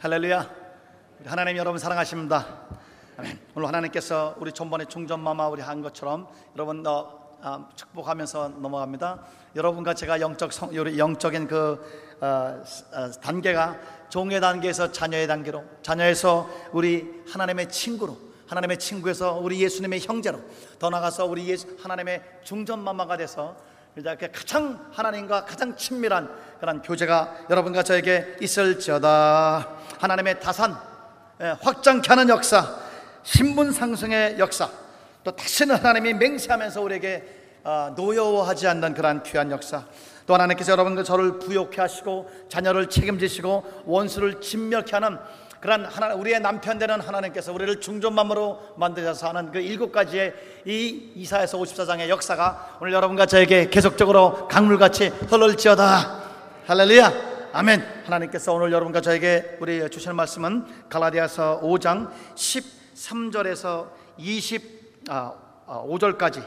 할렐루야. 우리 하나님 여러분 사랑하십니다. 아멘. 오늘 하나님께서 우리 전번에 중전마마 우리 한 것처럼 여러분 어, 아, 축복하면서 넘어갑니다. 여러분과 제가 영적 성, 영적인 그 어, 어, 단계가 종의 단계에서 자녀의 단계로, 자녀에서 우리 하나님의 친구로, 하나님의 친구에서 우리 예수님의 형제로, 더 나가서 우리 예수, 하나님의 중전마마가 돼서 이렇게 가장 하나님과 가장 친밀한 그런 교제가 여러분과 저에게 있을지어다. 하나님의 다산, 예, 확장케 하는 역사, 신분 상승의 역사, 또 다시는 하나님이 맹세하면서 우리에게 아, 노여워하지 않는 그러한 귀한 역사. 또 하나님께서 여러분과 저를 부욕해 하시고 자녀를 책임지시고 원수를 진멸케 하는 그런 하나 우리의 남편 되는 하나님께서 우리를 중전맘으로 만드셔서 하는 그 일곱 가지의 이 이사에서 54장의 역사가 오늘 여러분과 저에게 계속적으로 강물같이 흘러올지어다 할렐루야. 아멘. 하나님께서 오늘 여러분과 저에게 우리 주시는 말씀은 갈라디아서 5장 13절에서 25절까지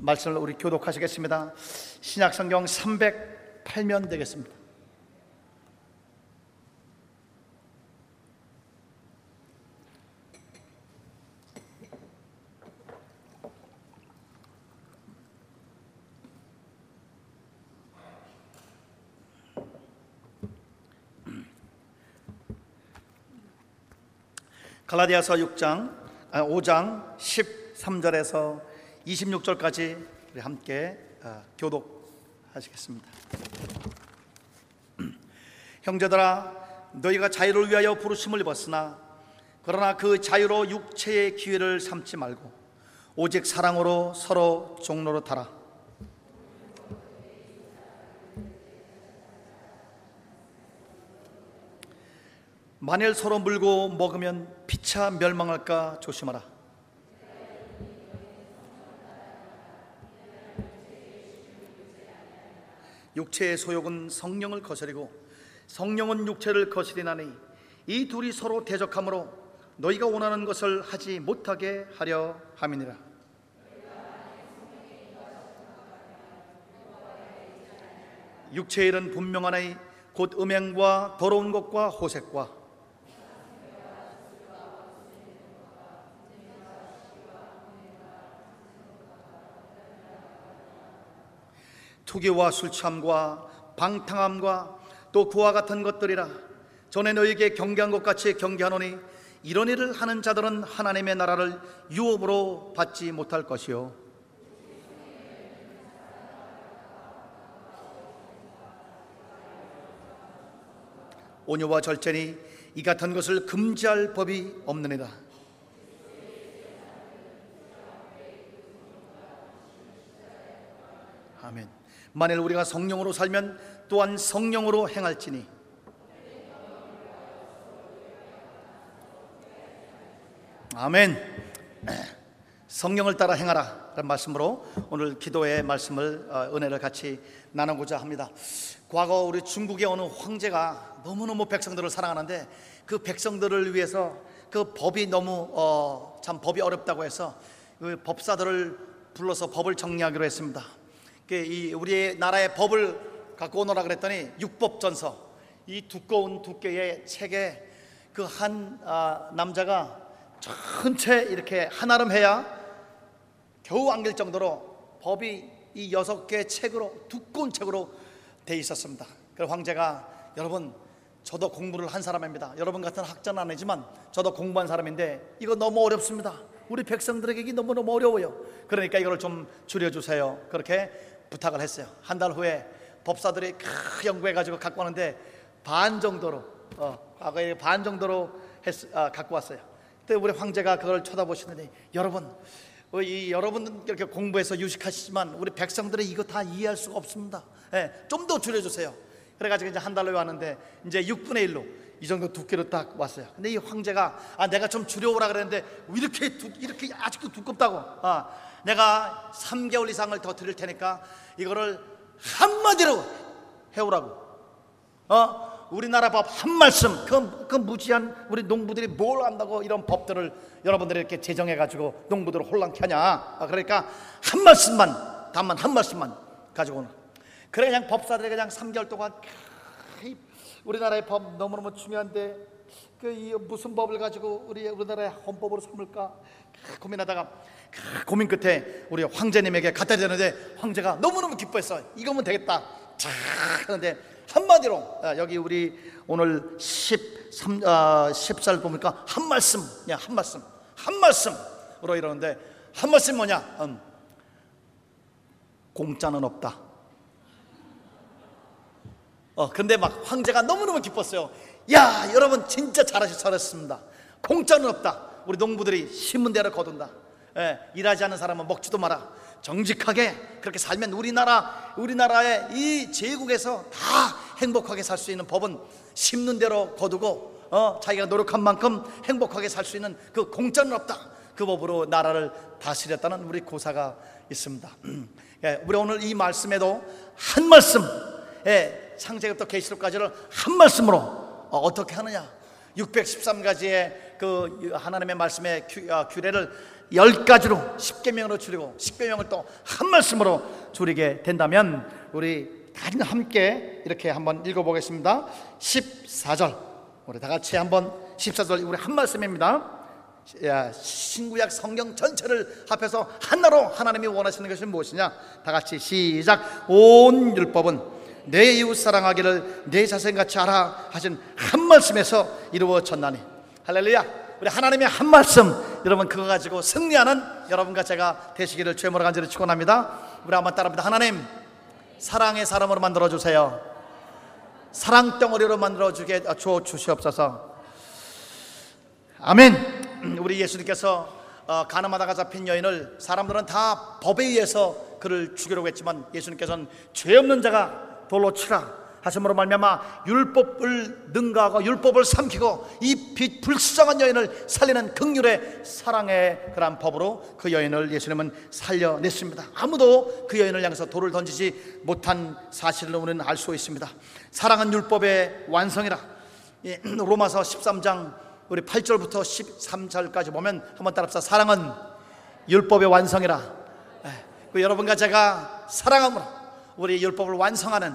말씀을 우리 교독하시겠습니다. 신약 성경 308면 되겠습니다 갈라디아서 6장, 아, 5장 13절에서 26절까지 우리 함께 아, 교독하시겠습니다. 형제들아, 너희가 자유를 위하여 부르심을 입었으나 그러나 그 자유로 육체의 기회를 삼지 말고 오직 사랑으로 서로 종로로 달아. 만일 서로 물고 먹으면 피차 멸망할까 조심하라. 육체의 소욕은 성령을 거스리고 성령은 육체를 거스리나니 이 둘이 서로 대적하므로 너희가 원하는 것을 하지 못하게 하려 함이니라. 육체의 일은 분명하나니 곧 음행과 더러운 것과 호색과 투기와 술취함과 방탕함과 또 그와 같은 것들이라. 전에 너에게 경계한 것 같이 경계하노니 이런 일을 하는 자들은 하나님의 나라를 유업으로 받지 못할 것이요. 온유와 절제니 이 같은 것을 금지할 법이 없느니라. 아멘. 만일 우리가 성령으로 살면 또한 성령으로 행할지니 아멘. 성령을 따라 행하라 라는 말씀으로 오늘 기도의 말씀을 어, 은혜를 같이 나누고자 합니다. 과거 우리 중국의 어느 황제가 너무너무 백성들을 사랑하는데 그 백성들을 위해서 그 법이 너무 어, 참 법이 어렵다고 해서 그 법사들을 불러서 법을 정리하기로 했습니다. 이 우리의 나라의 법을 갖고 오너라 그랬더니 육법전서 이 두꺼운 두께의 책에 그한 아, 남자가 전체 이렇게 한아름 해야 겨우 안길 정도로 법이 이 여섯 개 책으로 두꺼운 책으로 돼 있었습니다. 그래서 황제가 여러분 저도 공부를 한 사람입니다. 여러분 같은 학자는 아니지만 저도 공부한 사람인데 이거 너무 어렵습니다. 우리 백성들에게 이게 너무너무 어려워요. 그러니까 이거를 좀 줄여주세요. 그렇게 부탁을 했어요. 한 달 후에 법사들이 크 연구해가지고 갖고 왔는데 반 정도로 어, 과거에 반 정도로 했, 아, 갖고 왔어요. 그때 우리 황제가 그걸 쳐다보시더니 여러분 어, 이 여러분 이렇게 공부해서 유식하시지만 우리 백성들이 이거 다 이해할 수가 없습니다. 예, 좀 더 줄여주세요. 그래가지고 이제 한 달로 왔는데 이제 6분의 1로 이 정도 두께로 딱 왔어요. 근데 이 황제가 아 내가 좀 줄여오라 그랬는데 이렇게 두, 이렇게 아직도 두껍다고. 아 내가 3개월 이상을 더 드릴 테니까 이거를 한마디로 해오라고. 어? 우리나라 법 한 말씀, 그, 그 무지한 우리 농부들이 뭘 안다고 이런 법들을 여러분들이 이렇게 제정해가지고 농부들을 혼란케 하냐. 아, 그러니까 한 말씀만, 단만 한 말씀만 가지고 오는. 그래, 그냥 법사들이 그냥 3개월 동안 이 우리나라의 법 너무너무 중요한데 그이 무슨 법을 가지고 우리 우리나라의 헌법으로 삼을까 고민하다가 고민 끝에 우리 황제님에게 갖다 드렸는데 황제가 너무너무 기뻐했어. 이거면 되겠다. 자 하는데 한마디로 아, 여기 우리 오늘 13 아, 10살 보니까 한 말씀, 야, 한 말씀, 한 말씀으로 이러는데 한 말씀 뭐냐? 음, 공짜는 없다. 어, 근데 막 황제가 너무너무 기뻤어요. 야, 여러분 진짜 잘하셔 잘했습니다. 공짜는 없다. 우리 농부들이 대로 거둔다. 예, 일하지 않는 사람은 먹지도 마라. 정직하게 그렇게 살면 우리나라 우리나라의 이 제국에서 다 행복하게 살 수 있는 법은 심는 대로 거두고 어, 자기가 노력한 만큼 행복하게 살 수 있는 그 공짜는 없다. 그 법으로 나라를 다스렸다는 우리 고사가 있습니다. 예, 우리 오늘 이 말씀에도 한 말씀, 예, 창세기부터 계시록까지를 한 말씀으로 어, 어떻게 하느냐? 613가지의 그 하나님의 말씀의 규, 아, 규례를 열 가지로 십계명으로 줄이고 십계명을 또 한 말씀으로 줄이게 된다면 우리 다 함께 이렇게 한번 읽어보겠습니다. 14절 우리 다 같이 한번 14절 우리 한 말씀입니다. 야, 신구약 성경 전체를 합해서 하나로 하나님이 원하시는 것이 무엇이냐? 다 같이 시작. 온 율법은 내 이웃 사랑하기를 내 자신같이 알아 하신 한 말씀에서 이루어졌나니 할렐루야. 우리 하나님의 한 말씀 여러분 그거 가지고 승리하는 여러분과 제가 되시기를 주의 모로 간절히 축원합니다. 우리 한번 따라합니다. 하나님 사랑의 사람으로 만들어 주세요. 사랑 덩어리로 만들어 주게 주어 주시옵소서. 아멘. 우리 예수님께서 어, 가늠하다가 잡힌 여인을 사람들은 다 법에 의해서 그를 죽이려고 했지만 예수님께서는 죄 없는 자가 돌로 치라 하심으로 말미암아 율법을 능가하고 율법을 삼키고 이 빛 불쌍한 여인을 살리는 극률의 사랑의 그런 법으로 그 여인을 예수님은 살려냈습니다. 아무도 그 여인을 향해서 돌을 던지지 못한 사실을 우리는 알 수 있습니다. 사랑은 율법의 완성이라. 예, 로마서 13장 우리 8절부터 13절까지 보면 한번 따라합시다. 사랑은 율법의 완성이라. 예, 그 여러분과 제가 사랑함으로 우리 율법을 완성하는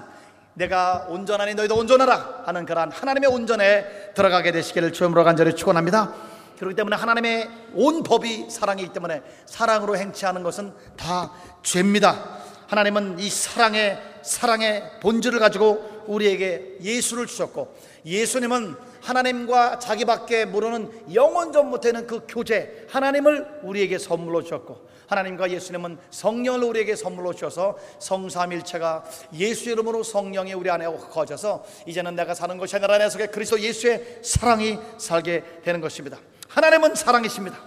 내가 온전하니 너희도 온전하라 하는 그러한 하나님의 온전에 들어가게 되시기를 주님으로 간절히 축원합니다. 그렇기 때문에 하나님의 온 법이 사랑이기 때문에 사랑으로 행치하는 것은 다 죄입니다. 하나님은 이 사랑의 사랑의 본질을 가지고 우리에게 예수를 주셨고 예수님은 하나님과 자기밖에 모르는 영원전 못되는 그 교제 하나님을 우리에게 선물로 주셨고 하나님과 예수님은 성령을 우리에게 선물로 주셔서 성삼일체가 예수 이름으로 성령이 우리 안에 거져서 이제는 내가 사는 것이 아니라 내 속에 그리스도 예수의 사랑이 살게 되는 것입니다. 하나님은 사랑이십니다.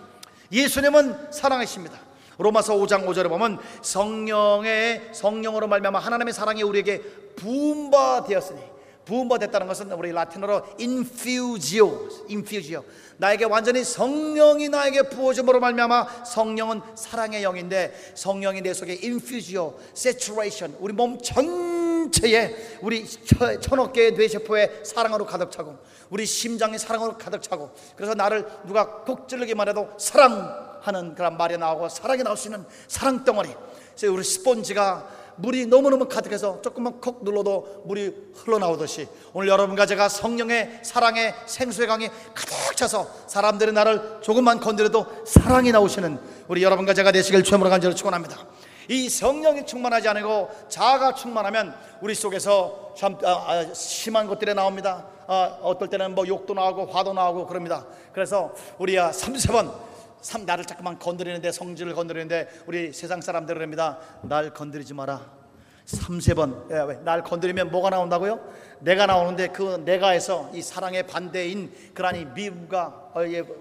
예수님은 사랑이십니다. 로마서 5장 5절에 보면 성령의 성령으로 말미암아 하나님의 사랑이 우리에게 부음바 되었으니 부음바 됐다는 것은 우리 라틴어로 infusio, infusio. 나에게 완전히 성령이 나에게 부어짐으로 말미암아 성령은 사랑의 영인데 성령이 내 속에 infusio, saturation, 우리 몸 전체에 우리 천억 개의 뇌세포에 사랑으로 가득 차고 우리 심장이 사랑으로 가득 차고 그래서 나를 누가 꼭 찌르기만 해도 사랑하는 그런 말이 나오고 사랑이 나올 수 있는 사랑 덩어리. 그래서 우리 스폰지가 물이 너무너무 가득해서 조금만 콕 눌러도 물이 흘러나오듯이 오늘 여러분과 제가 성령의 사랑의 생수의 강이 가득 차서 사람들이 나를 조금만 건드려도 사랑이 나오시는 우리 여러분과 제가 되시길 주님으로 간절히 축원합니다. 이 성령이 충만하지 않고 자아가 충만하면 우리 속에서 참 아, 아, 심한 것들이 나옵니다. 아, 어떨 때는 뭐 욕도 나오고 화도 나오고 그럽니다. 그래서 우리야 삼세번 삼 나를 자꾸만 건드리는데 성질을 건드리는데 우리 세상 사람들 그럽니다. 날 건드리지 마라. 삼세 번. 예, 왜? 날 건드리면 뭐가 나온다고요? 내가 나오는데 그 내가에서 이 사랑의 반대인 그러니 미움과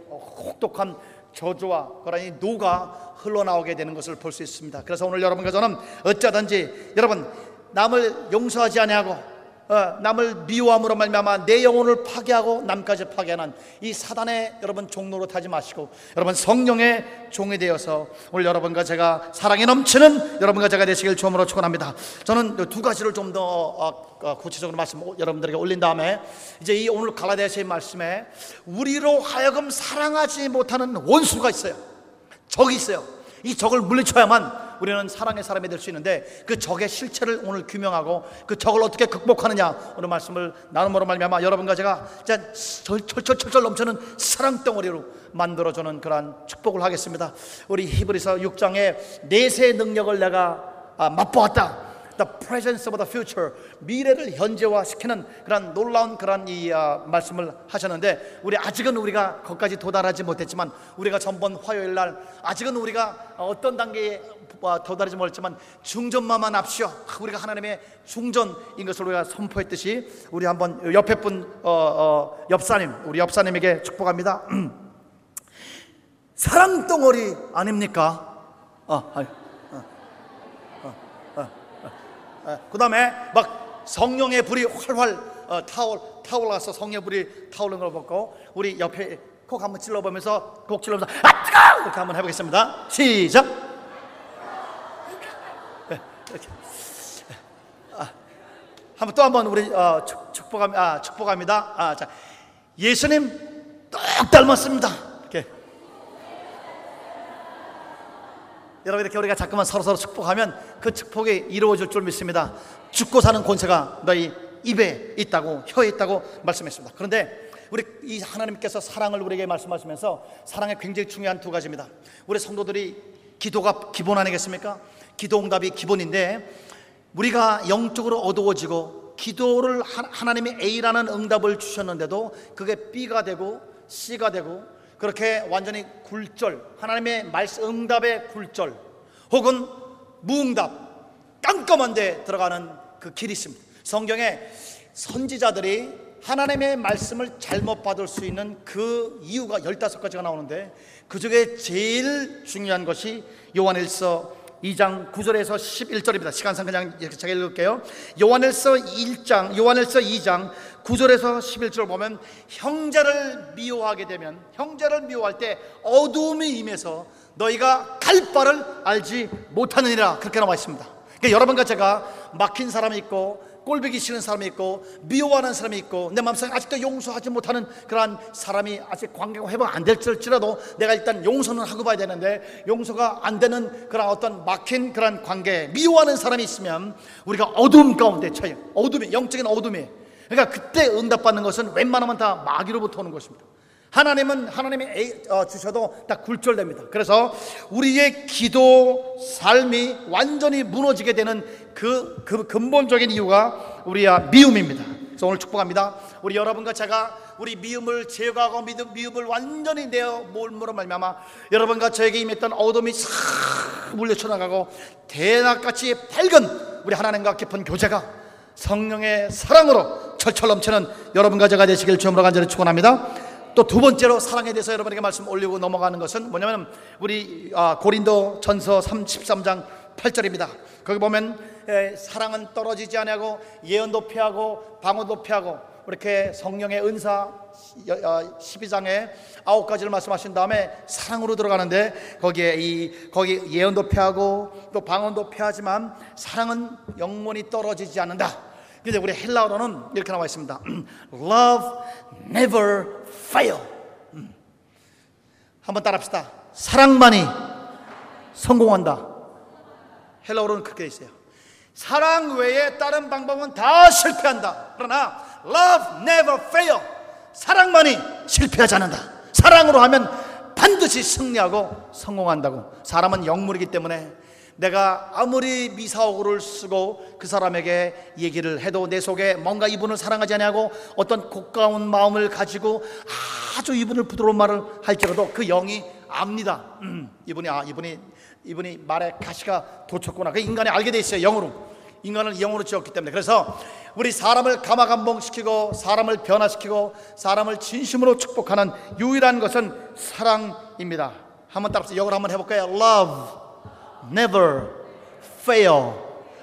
혹독한 저주와 그러니 노가 흘러나오게 되는 것을 볼 수 있습니다. 그래서 오늘 여러분과 저는 어쩌든지 여러분 남을 용서하지 아니하고 어, 남을 미워함으로 말미암아 내 영혼을 파괴하고 남까지 파괴하는 이 사단의 여러분 종로로 타지 마시고 여러분 성령의 종이 되어서 오늘 여러분과 제가 사랑이 넘치는 여러분과 제가 되시길 주음으로 축원합니다. 저는 두 가지를 좀더 어, 어, 구체적으로 말씀 여러분들에게 올린 다음에 이제 이 오늘 갈라디아서의 말씀에 우리로 하여금 사랑하지 못하는 원수가 있어요. 적이 있어요. 이 적을 물리쳐야만 우리는 사랑의 사람이 될 수 있는데 그 적의 실체를 오늘 규명하고 그 적을 어떻게 극복하느냐 오늘 말씀을 나눔으로 말미암아 여러분과 제가 철철철철 넘치는 사랑 덩어리로 만들어주는 그러한 축복을 하겠습니다. 우리 히브리서 6장에 내세의 능력을 내가 아, 맛보았다. The presence of the future 미래를 현재화시키는 그런 놀라운 그런 이 아, 말씀을 하셨는데 우리 아직은 우리가 거기까지 도달하지 못했지만 우리가 전번 화요일 날 아직은 우리가 어떤 단계에 아, 도달하지 못했지만 중전만만 합시오 우리가 하나님의 중전인 것을 우리가 선포했듯이 우리 한번 옆에 분 어, 어, 옆사님 우리 옆사님에게 축복합니다 사랑 덩어리 아닙니까? 어, 아니. 그 다음에 막 성령의 불이 활활 어, 타올 타올라서 성령의 불이 타오르는 걸 보고 우리 옆에 콕 한번 찔러보면서 콕 찔러면서 아 뜨거! 이렇게 한번 해보겠습니다. 시작. 네, 이렇게. 아, 한번 또 한번 우리 어, 축, 축복합 아, 축복합니다. 아, 자 예수님 똑 닮았습니다. 이렇게. 여러분 이렇게 우리가 자꾸만 서로 서로 축복하면 그 축복이 이루어질 줄 믿습니다. 죽고 사는 권세가 너희 입에 있다고 혀에 있다고 말씀했습니다. 그런데 우리 이 하나님께서 사랑을 우리에게 말씀하시면서 사랑의 굉장히 중요한 두 가지입니다. 우리 성도들이 기도가 기본 아니겠습니까? 기도 응답이 기본인데 우리가 영적으로 어두워지고 기도를 하나님이 A라는 응답을 주셨는데도 그게 B가 되고 C가 되고 그렇게 완전히 굴절 하나님의 말씀 응답의 굴절 혹은 무응답 깜깜한데 들어가는 그 길이 있습니다. 성경에 선지자들이 하나님의 말씀을 잘못 받을 수 있는 그 이유가 15가지가 나오는데 그 중에 제일 중요한 것이 요한일서 2장 9절에서 11절입니다. 시간상 그냥 이렇게 제가 읽을게요. 요한일서 1장, 요한일서 2장 9절에서 11절 보면 형제를 미워하게 되면 형제를 미워할 때 어두움이 임해서 너희가 갈 바를 알지 못하느니라 그렇게 나와 있습니다. 그러니까 여러분과 제가 막힌 사람이 있고 꼴보기 싫은 사람이 있고 미워하는 사람이 있고 내 마음속에 아직도 용서하지 못하는 그러한 사람이 아직 관계가 회복 안 될지라도 내가 일단 용서는 하고 봐야 되는데 용서가 안 되는 그런 어떤 막힌 그런 관계 미워하는 사람이 있으면 우리가 어둠 가운데 처해. 어둠이 영적인 어둠이. 그러니까 그때 응답받는 것은 웬만하면 다 마귀로부터 오는 것입니다. 하나님은 하나님이 어, 주셔도 다 굴절됩니다. 그래서 우리의 기도 삶이 완전히 무너지게 되는 그, 그 근본적인 이유가 우리의 미움입니다. 그래서 오늘 축복합니다. 우리 여러분과 제가 우리 미움을 제거하고 미움, 미움을 완전히 내어 몰므로 말미암아 여러분과 저에게 임했던 어둠이 싹 물려쳐 나가고 대낮같이 밝은 우리 하나님과 깊은 교제가 성령의 사랑으로 철철 넘치는 여러분과 제가 되시길 주님으로 간절히 축원합니다. 또 두 번째로 사랑에 대해서 여러분에게 말씀 올리고 넘어가는 것은 뭐냐면 우리 아, 고린도 전서 33장 8절입니다. 거기 보면 사랑은 떨어지지 아니하고 예언도 피하고 방언도 피하고 이렇게 성령의 은사 12장에 어, 아홉 가지를 말씀하신 다음에 사랑으로 들어가는데 거기에 이 거기 예언도 피하고 또 방언도 피하지만 사랑은 영원히 떨어지지 않는다. 근데 우리 헬라어로는 이렇게 나와 있습니다. Love never fail. 음. 한번 따라합시다. 사랑만이 성공한다. 헬라어로는 그렇게 있어요. 사랑 외에 다른 방법은 다 실패한다. 그러나 love never fail. 사랑만이 실패하지 않는다. 사랑으로 하면 반드시 승리하고 성공한다고. 사람은 영물이기 때문에 내가 아무리 미사오구를 쓰고 그 사람에게 얘기를 해도 내 속에 뭔가 이분을 사랑하지 아니하고 어떤 고가운 마음을 가지고 아주 이분을 부드러운 말을 할지라도 그 영이 압니다. 음, 이분이 아 이분이 이분이 말에 가시가 돋쳤구나. 그 인간이 알게 돼 있어요. 영으로. 인간을 영으로 지었기 때문에 그래서 우리 사람을 감화감봉시키고 사람을 변화시키고 사람을 진심으로 축복하는 유일한 것은 사랑입니다. 한번 따라서 영어로 한번 해볼까요? Love. never fail.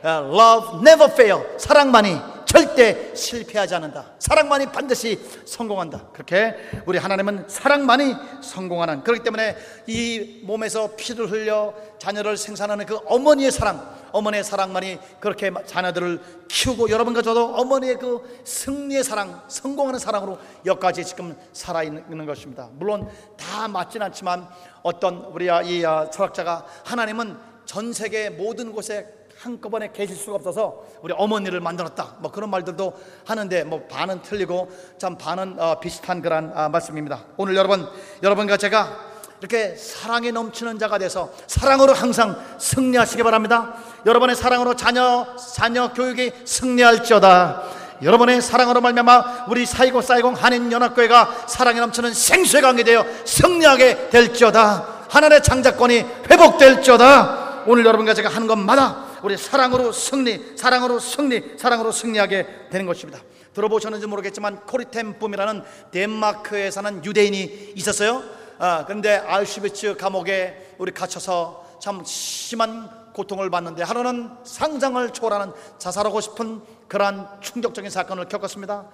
love never fail. 사랑만이 절대 실패하지 않는다. 사랑만이 반드시 성공한다. 그렇게 우리 하나님은 사랑만이 성공하는 그렇기 때문에 이 몸에서 피를 흘려 자녀를 생산하는 그 어머니의 사랑, 어머니의 사랑만이 그렇게 자녀들을 키우고 여러분과 저도 어머니의 그 승리의 사랑, 성공하는 사랑으로 여기까지 지금 살아있는 것입니다. 물론 다 맞진 않지만 어떤 우리 이 아, 철학자가 하나님은 전 세계 모든 곳에 한꺼번에 계실 수가 없어서 우리 어머니를 만들었다. 뭐 그런 말들도 하는데 뭐 반은 틀리고 참 반은 어, 비슷한 그런 아, 말씀입니다. 오늘 여러분 여러분과 제가 이렇게 사랑에 넘치는 자가 돼서 사랑으로 항상 승리하시기 바랍니다. 여러분의 사랑으로 자녀 자녀 교육이 승리할지어다. 여러분의 사랑으로 말미암아 우리 사이고 사이공 한인 연합교회가 사랑에 넘치는 생수의 강이 되어 승리하게 될지어다. 하나님의 장자권이 회복될지어다. 오늘 여러분과 제가 하는 것마다 우리 사랑으로 승리, 사랑으로 승리, 사랑으로 승리하게 되는 것입니다. 들어보셨는지 모르겠지만 코리템품이라는 덴마크에 사는 유대인이 있었어요. 아, 그런데 아우슈비츠 감옥에 우리 갇혀서 참 심한 고통을 받는데 하루는 상상을 초월하는 자살하고 싶은 그러한 충격적인 사건을 겪었습니다.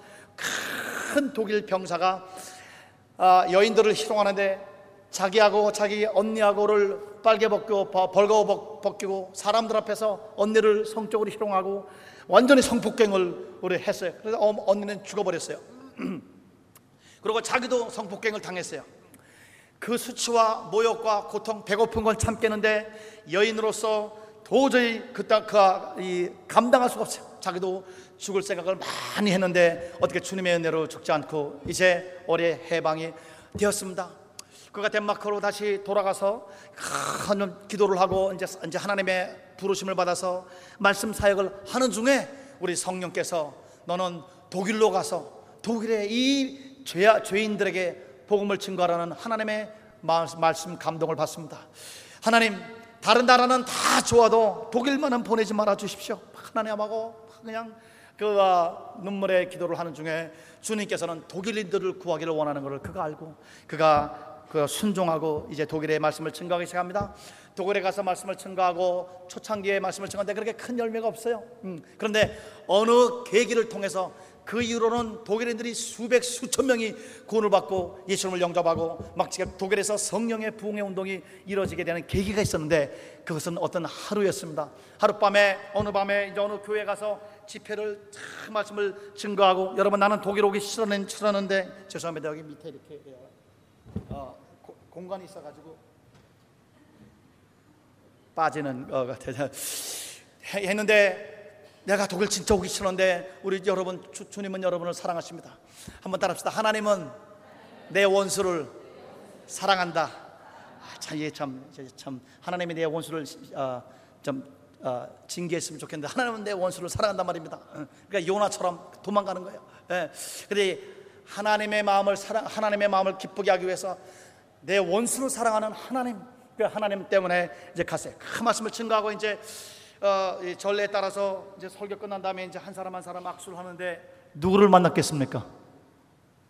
큰 독일 병사가 아, 여인들을 희롱하는데 자기하고 자기 언니하고를 빨개 벗고 벌거 벗기고 사람들 앞에서 언니를 성적으로 희롱하고 완전히 성폭행을 우리 했어요. 그래서 언니는 죽어버렸어요. 그리고 자기도 성폭행을 당했어요. 그 수치와 모욕과 고통, 배고픈 걸 참겠는데 여인으로서 도저히 그따 그 감당할 수가 없어요. 자기도 죽을 생각을 많이 했는데 어떻게 주님의 은혜로 죽지 않고 이제 올해 해방이 되었습니다. 그가 덴마크로 다시 돌아가서 큰 기도를 하고 이제 이제 하나님의 부르심을 받아서 말씀 사역을 하는 중에 우리 성령께서 너는 독일로 가서 독일의 이 죄, 죄인들에게 복음을 증거하라는 하나님의 말씀 감동을 받습니다. 하나님 다른 나라는 다 좋아도 독일만은 보내지 말아 주십시오. 하나님하고 그냥 그 아, 눈물의 기도를 하는 중에 주님께서는 독일인들을 구하기를 원하는 것을 그가 알고 그가 그 순종하고 이제 독일의 말씀을 증거하기 시작합니다. 독일에 가서 말씀을 증거하고 초창기에 말씀을 증거하는데 그렇게 큰 열매가 없어요. 음, 그런데 어느 계기를 통해서 그 이후로는 독일인들이 수백 수천 명이 구원을 받고 예수님을 영접하고 막 지금 독일에서 성령의 부흥의 운동이 이루어지게 되는 계기가 있었는데 그것은 어떤 하루였습니다. 하룻밤에 어느 밤에 이제 어느 교회 가서 집회를 참 말씀을 증거하고 여러분 나는 독일 오기 싫었는데 죄송합니다 여기 밑에 이렇게 어, 고, 공간이 있어가지고 빠지는 어, 했는데 내가 독일 진짜 오기 싫은데 우리 여러분 주, 님은 여러분을 사랑하십니다. 한번 따라합시다. 하나님은 내 원수를 사랑한다. 아, 참, 예, 참, 참 하나님이 내 원수를 어, 좀 어, 징계했으면 좋겠는데 하나님은 내 원수를 사랑한단 말입니다. 그러니까 요나처럼 도망가는 거예요. 예. 근데 하나님의 마음을 사랑, 하나님의 마음을 기쁘게 하기 위해서 내 원수를 사랑하는 하나님, 그 하나님 때문에 이제 갔어요. 그 말씀을 증거하고 이제 어, 전례에 따라서 이제 설교 끝난 다음에 이제 한 사람 한 사람 악수를 하는데 누구를 만났겠습니까?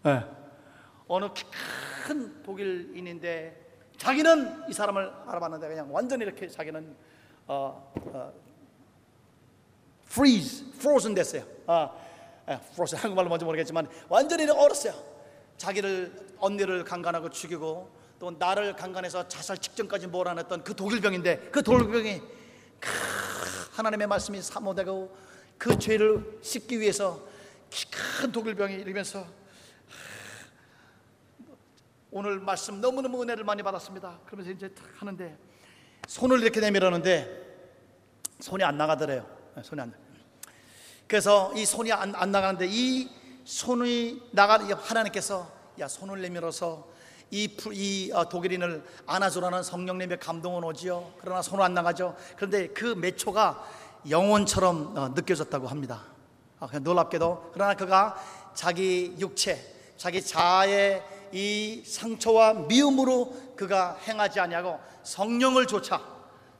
네. 어느 큰 독일인인데 자기는 이 사람을 알아봤는데 그냥 완전히 이렇게 자기는 어, 어, freeze, frozen 됐어요. 어, 프로스 한국말로 뭔지 모르겠지만 완전히 얼었어요. 자기를 언니를 강간하고 죽이고 또 나를 강간해서 자살 직전까지 몰아냈던 그 독일병인데 그 독일병이 하나님의 말씀이 사모되고 그 죄를 씻기 위해서 큰 독일병이 이러면서 오늘 말씀 너무너무 은혜를 많이 받았습니다. 그러면서 이제 하는데 손을 이렇게 내밀었는데 손이 안 나가더래요. 손이 안 나. 그래서 이 손이 안, 안 나가는데 이 손이 나가 하나님께서 야 손을 내밀어서 이, 이 어, 독일인을 안아주라는 성령님의 감동은 오지요. 그러나 손은 안 나가죠. 그런데 그 몇 초가 영혼처럼 어, 느껴졌다고 합니다. 아, 놀랍게도 그러나 그가 자기 육체, 자기 자아의 이 상처와 미움으로 그가 행하지 아니하고 성령을 조차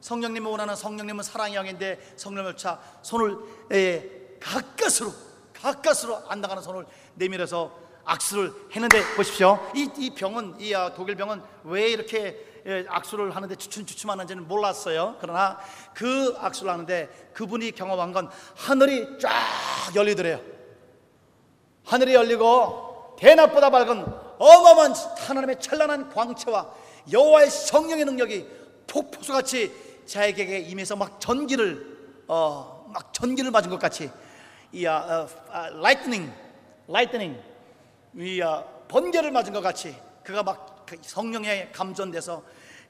성령님을 원하는 성령님은 사랑의 영인데 성령을 차 손을 에, 가까스로 가까스로 안 나가는 손을 내밀어서 악수를 했는데 보십시오. 이, 이 병은 이 아, 독일 병은 왜 이렇게 예, 악수를 하는데 주춤주춤하는지는 몰랐어요. 그러나 그 악수를 하는데 그분이 경험한 건 하늘이 쫙 열리더래요. 하늘이 열리고 대낮보다 밝은 어마어마한 하나님의 찬란한 광채와 여호와의 성령의 능력이 폭포수같이 자에게 임해서 막 전기를 어, 막 전기를 맞은 것 같이 이 아, 어, 아, lightning, 이 아, 번개를 맞은 것 같이 그가 막그 성령에 감전돼서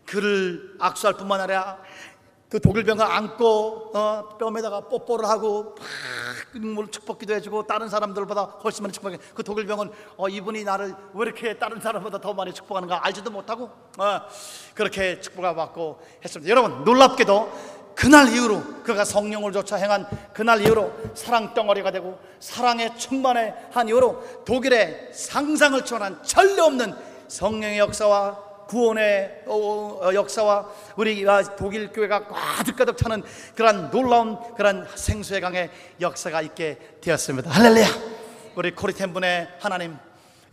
그를 악수할 뿐만 아니라 그 독일병을 안고 어, 뺨에다가 뽀뽀를 하고 물 축복기도 해주고 다른 사람들보다 훨씬 많이 축복해. 그 독일병은 어, 이분이 나를 왜 이렇게 다른 사람보다 더 많이 축복하는가 알지도 못하고 어, 그렇게 축복을 받고 했습니다. 여러분 놀랍게도 그날 이후로 그가 성령을 조차 행한 그날 이후로 사랑 덩어리가 되고 사랑에 충만해 한 이후로 독일의 상상을 초월한 전례 없는 성령의 역사와 구원의 어, 어, 역사와 우리 독일 교회가 가득가득 차는 그런 놀라운 그런 생수의 강의 역사가 있게 되었습니다. 할렐루야! 우리 코리텐 분의 하나님,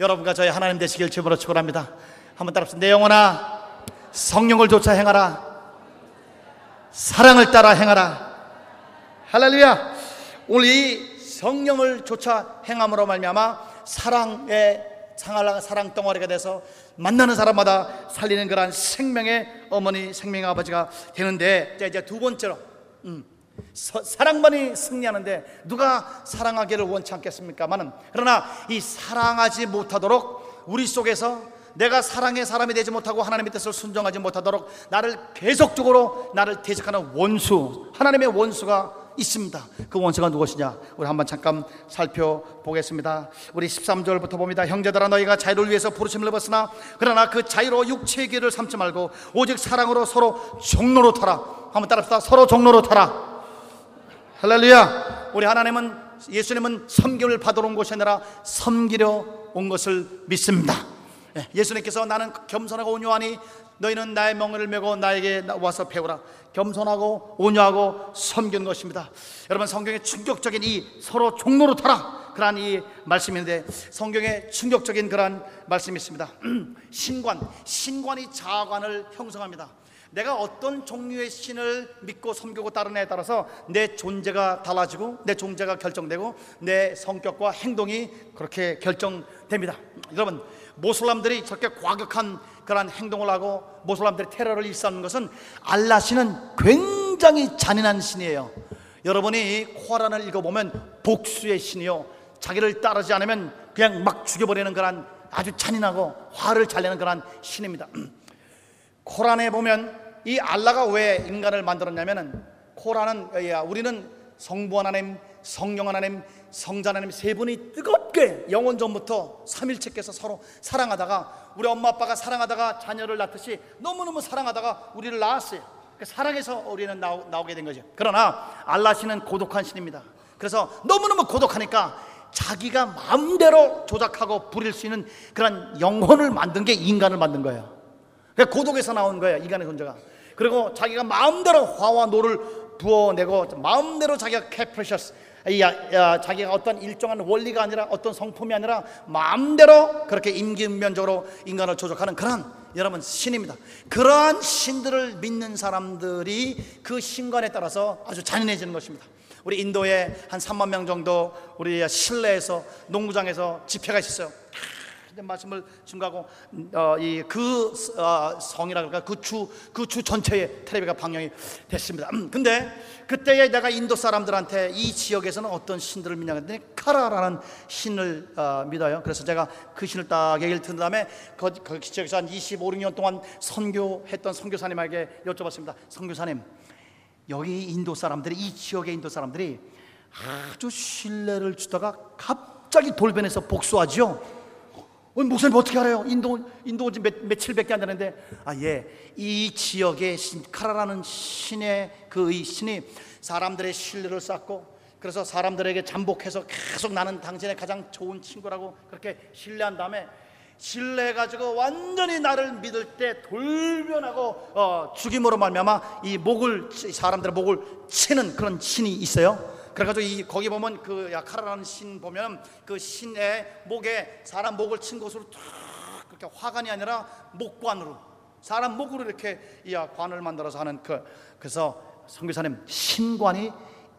여러분과 저희 하나님 되시길 주으로 축원합니다. 한번 따라합시다. 내 영혼아, 성령을 조차 행하라. 사랑을 따라 행하라. 할렐루야! 오늘 이 성령을 조차 행함으로 말미암아 사랑의 상할라가 사랑 덩어리가 돼서 만나는 사람마다 살리는 그러한 생명의 어머니, 생명의 아버지가 되는데 이제 두 번째로 음, 서, 사랑만이 승리하는데 누가 사랑하기를 원치 않겠습니까만은 그러나 이 사랑하지 못하도록 우리 속에서 내가 사랑의 사람이 되지 못하고 하나님의 뜻을 순종하지 못하도록 나를 계속적으로 나를 대적하는 원수 하나님의 원수가 있습니다. 그 원수가 누구시냐? 우리 한번 잠깐 살펴보겠습니다. 우리 13절부터 봅니다. 형제들아 너희가 자유를 위해서 부르심을 입었으나 그러나 그 자유로 육체의 길을 삼지 말고 오직 사랑으로 서로 종로로 타라. 한번 따라합시다. 서로 종로로 타라. 할렐루야. 우리 하나님은 예수님은 섬기를 받으러 온 것이 아니라 섬기려 온 것을 믿습니다. 예, 예수님께서 나는 겸손하고 온유하니 너희는 나의 명을 메고 나에게 와서 배우라. 겸손하고 온유하고 섬기는 것입니다. 여러분 성경의 충격적인 이 서로 종로로 타라 그러한 이 말씀인데 성경에 충격적인 그러한 말씀이 있습니다. 신관, 신관이 자관을 형성합니다. 내가 어떤 종류의 신을 믿고 섬기고 따르느냐에 따라서 내 존재가 달라지고 내 존재가 결정되고 내 성격과 행동이 그렇게 결정됩니다. 여러분 모슬람들이 저렇게 과격한 그러한 행동을 하고 모슬람들이 테러를 일삼는 것은 알라 신은 굉장히 잔인한 신이에요. 여러분이 코란을 읽어보면 복수의 신이요. 자기를 따르지 않으면 그냥 막 죽여버리는 그런 아주 잔인하고 화를 잘 내는 그런 신입니다. 코란에 보면 이 알라가 왜 인간을 만들었냐면은 코란은 우리는 성부 하나님, 성령 하나님, 성자 하나님 세 분이 뜨겁 게 영원 전부터 삼일체께서 서로 사랑하다가 우리 엄마 아빠가 사랑하다가 자녀를 낳듯이 너무너무 사랑하다가 우리를 낳았어요. 그 사랑해서 우리는 나오, 나오게 된 거죠. 그러나 알라신은 고독한 신입니다. 그래서 너무너무 고독하니까 자기가 마음대로 조작하고 부릴 수 있는 그런 영혼을 만든 게 인간을 만든 거예요. 고독에서 나온 거예요. 인간의 존재가. 그리고 자기가 마음대로 화와 노를 부어내고 마음대로 자기가 capricious 자기가 어떤 일정한 원리가 아니라 어떤 성품이 아니라 마음대로 그렇게 임기응변적으로 인간을 조작하는 그런 여러분 신입니다. 그러한 신들을 믿는 사람들이 그 신관에 따라서 아주 잔인해지는 것입니다. 우리 인도에 한 3만 명 정도 우리 실내에서 농구장에서 집회가 있었어요. 말씀을 증가하고 어, 이그 어, 성이라 그럴까 그주그 주 전체에 텔레비가 방영이 됐습니다. 음, 근데 그때에 내가 인도 사람들한테 이 지역에서는 어떤 신들을 믿냐 했더니 카라라는 신을 어, 믿어요. 그래서 제가 그 신을 딱 얘기를 듣는 다음에 그, 그 지역에서 한 25, 6년 동안 선교했던 선교사님에게 여쭤봤습니다. 선교사님 여기 인도 사람들이 이 지역의 인도 사람들이 아주 신뢰를 주다가 갑자기 돌변해서 복수하지요. 어, 목사님 어떻게 알아요? 인도 인도 온지 며칠밖에 안 되는데 아 예, 이 지역의 신, 카라라는 신의 그의 신이 사람들의 신뢰를 쌓고 그래서 사람들에게 잠복해서 계속 나는 당신의 가장 좋은 친구라고 그렇게 신뢰한 다음에 신뢰해가지고 완전히 나를 믿을 때 돌변하고 어, 죽임으로 말미암아 이 목을 사람들의 목을 치는 그런 신이 있어요. 그래가지고 이 거기 보면 그 야카라라는 신 보면 그 신의 목에 사람 목을 친 곳으로 툭 그렇게 화관이 아니라 목관으로 사람 목으로 이렇게 이 관을 만들어서 하는 그 그래서 성교사님 신관이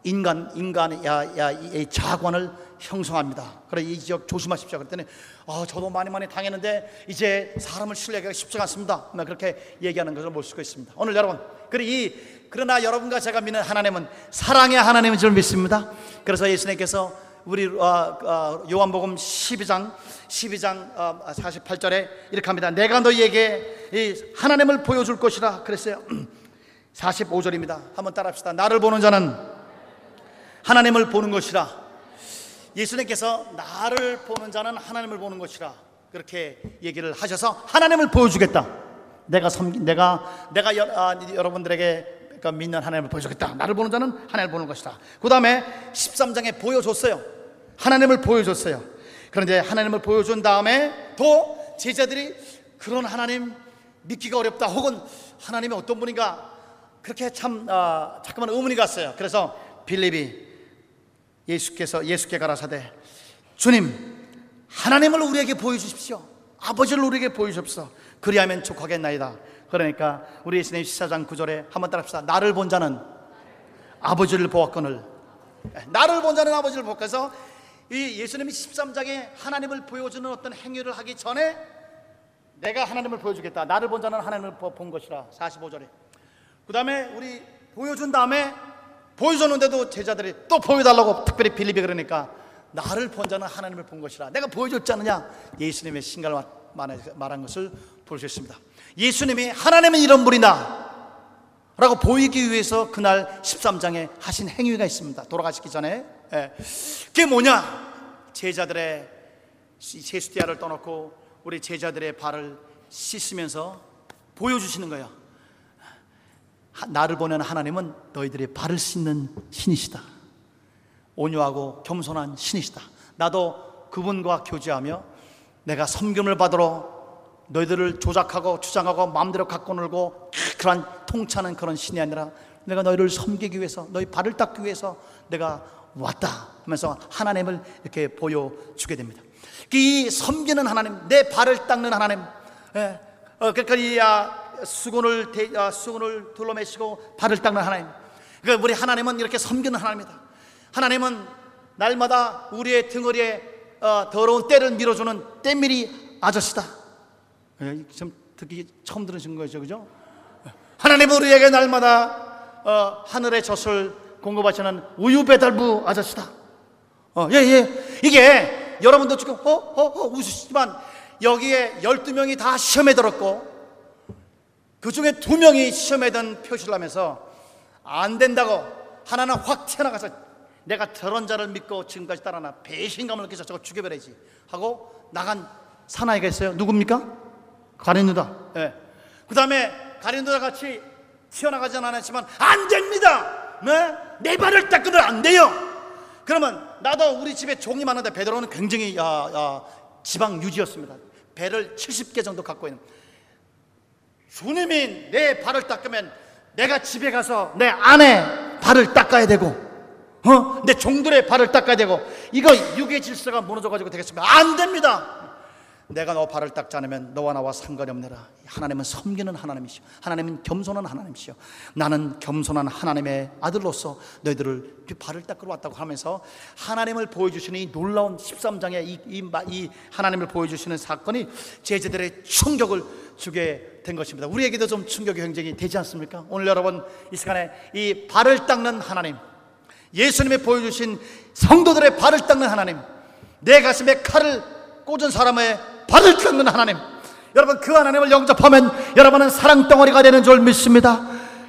인간 인간의 야 야 이 자관을 형성합니다. 그래 이 지역 조심하십시오. 그랬더니 아 저도 많이 많이 당했는데 이제 사람을 신뢰하기가 쉽지 않습니다. 그렇게 얘기하는 것을 볼 수가 있습니다. 오늘 여러분 그래 이 그러나 여러분과 제가 믿는 하나님은 사랑의 하나님인 줄 믿습니다. 그래서 예수님께서 우리 어, 어, 요한복음 12장 12장 48절에 이렇게 합니다. 내가 너희에게 하나님을 보여줄 것이라 그랬어요. 45절입니다. 한번 따라합시다. 나를 보는 자는 하나님을 보는 것이라. 예수님께서 나를 보는 자는 하나님을 보는 것이라. 그렇게 얘기를 하셔서 하나님을 보여주겠다. 내가 섬 내가 내가 여, 아, 여러분들에게 그러니까 믿는 하나님을 보여주겠다. 나를 보는 자는 하나님을 보는 것이다. 그 다음에 13장에 보여줬어요. 하나님을 보여줬어요. 그런데 하나님을 보여준 다음에 또 제자들이 그런 하나님 믿기가 어렵다. 혹은 하나님이 어떤 분인가 그렇게 참 아, 잠깐만 의문이 갔어요. 그래서 빌립이 예수께서 예수께 가라사대 주님 하나님을 우리에게 보여주십시오. 아버지를 우리에게 보여주십시오. 그리하면 족하겠나이다. 그러니까 우리 예수님 14장 9절에 한번 따라합시다. 나를 본 자는 아버지를 보았거늘 나를 본 자는 아버지를 보아서 이 예수님이 13장에 하나님을 보여주는 어떤 행위를 하기 전에 내가 하나님을 보여주겠다. 나를 본 자는 하나님을 본 것이라. 45절에. 그 다음에 우리 보여준 다음에 보여줬는데도 제자들이 또 보여달라고 특별히 빌립이 그러니까 나를 본 자는 하나님을 본 것이라. 내가 보여줬지 않느냐? 예수님의 신gal 말한 것을 볼 수 있습니다. 예수님이 하나님은 이런 분이다. 라고 보이기 위해서 그날 13장에 하신 행위가 있습니다. 돌아가시기 전에. 예. 그게 뭐냐? 제자들의 세수대야를 떠놓고 우리 제자들의 발을 씻으면서 보여주시는 거예요. 나를 보는 하나님은 너희들의 발을 씻는 신이시다. 온유하고 겸손한 신이시다. 나도 그분과 교제하며 내가 섬김을 받으러 너희들을 조작하고 주장하고 마음대로 갖고 놀고 그런 통치하는 그런 신이 아니라 내가 너희를 섬기기 위해서 너희 발을 닦기 위해서 내가 왔다 하면서 하나님을 이렇게 보여주게 됩니다. 이 섬기는 하나님, 내 발을 닦는 하나님, 예. 어, 그러니까 이 아, 수건을 대, 아, 수건을 둘러매시고 발을 닦는 하나님. 그 우리 하나님은 이렇게 섬기는 하나님입니다. 하나님은 날마다 우리의 등허리에 어, 더러운 때를 밀어주는 때밀이 아저씨다. 예, 좀 듣기 처음 들으신 거죠, 그죠? 하나님 우리에게 날마다 어, 하늘의 젖을 공급하시는 우유 배달부 아저씨다. 어, 예, 예. 이게 여러분도 지금 허, 허, 허 웃으시지만 여기에 12명이 다 시험에 들었고 그 중에 두 명이 시험에 든 표시를 하면서 안 된다고 하나는 확 튀어나가서 내가 저런 자를 믿고 지금까지 따라나 배신감을 느껴서 저거 죽여버려야지 하고 나간 사나이가 있어요. 누굽니까? 가룟유다. 예. 그 다음에 가룟유다 같이 튀어나가진 않았지만 안 됩니다. 네? 내 발을 닦으면 안 돼요. 그러면 나도 우리 집에 종이 많은데 베드로는 굉장히 야, 야, 지방 유지였습니다. 배를 70개 정도 갖고 있는. 주님이 내 발을 닦으면 내가 집에 가서 내 아내 발을 닦아야 되고, 어? 내 종들의 발을 닦아야 되고, 이거 육의 질서가 무너져가지고 되겠습니까? 안 됩니다. 내가 너 발을 닦지 않으면 너와 나와 상관이 없느라. 하나님은 섬기는 하나님이시오. 하나님은 겸손한 하나님이시오. 나는 겸손한 하나님의 아들로서 너희들을 발을 닦으러 왔다고 하면서 하나님을 보여주시는 이 놀라운 13장의 이, 이, 이 하나님을 보여주시는 사건이 제자들의 충격을 주게 된 것입니다. 우리에게도 좀 충격이 굉장히 되지 않습니까? 오늘 여러분 이 시간에 이 발을 닦는 하나님 예수님이 보여주신 성도들의 발을 닦는 하나님 내 가슴에 칼을 꽂은 사람의 발을 닦는 하나님. 여러분 그 하나님을 영접하면 여러분은 사랑 덩어리가 되는 줄 믿습니다.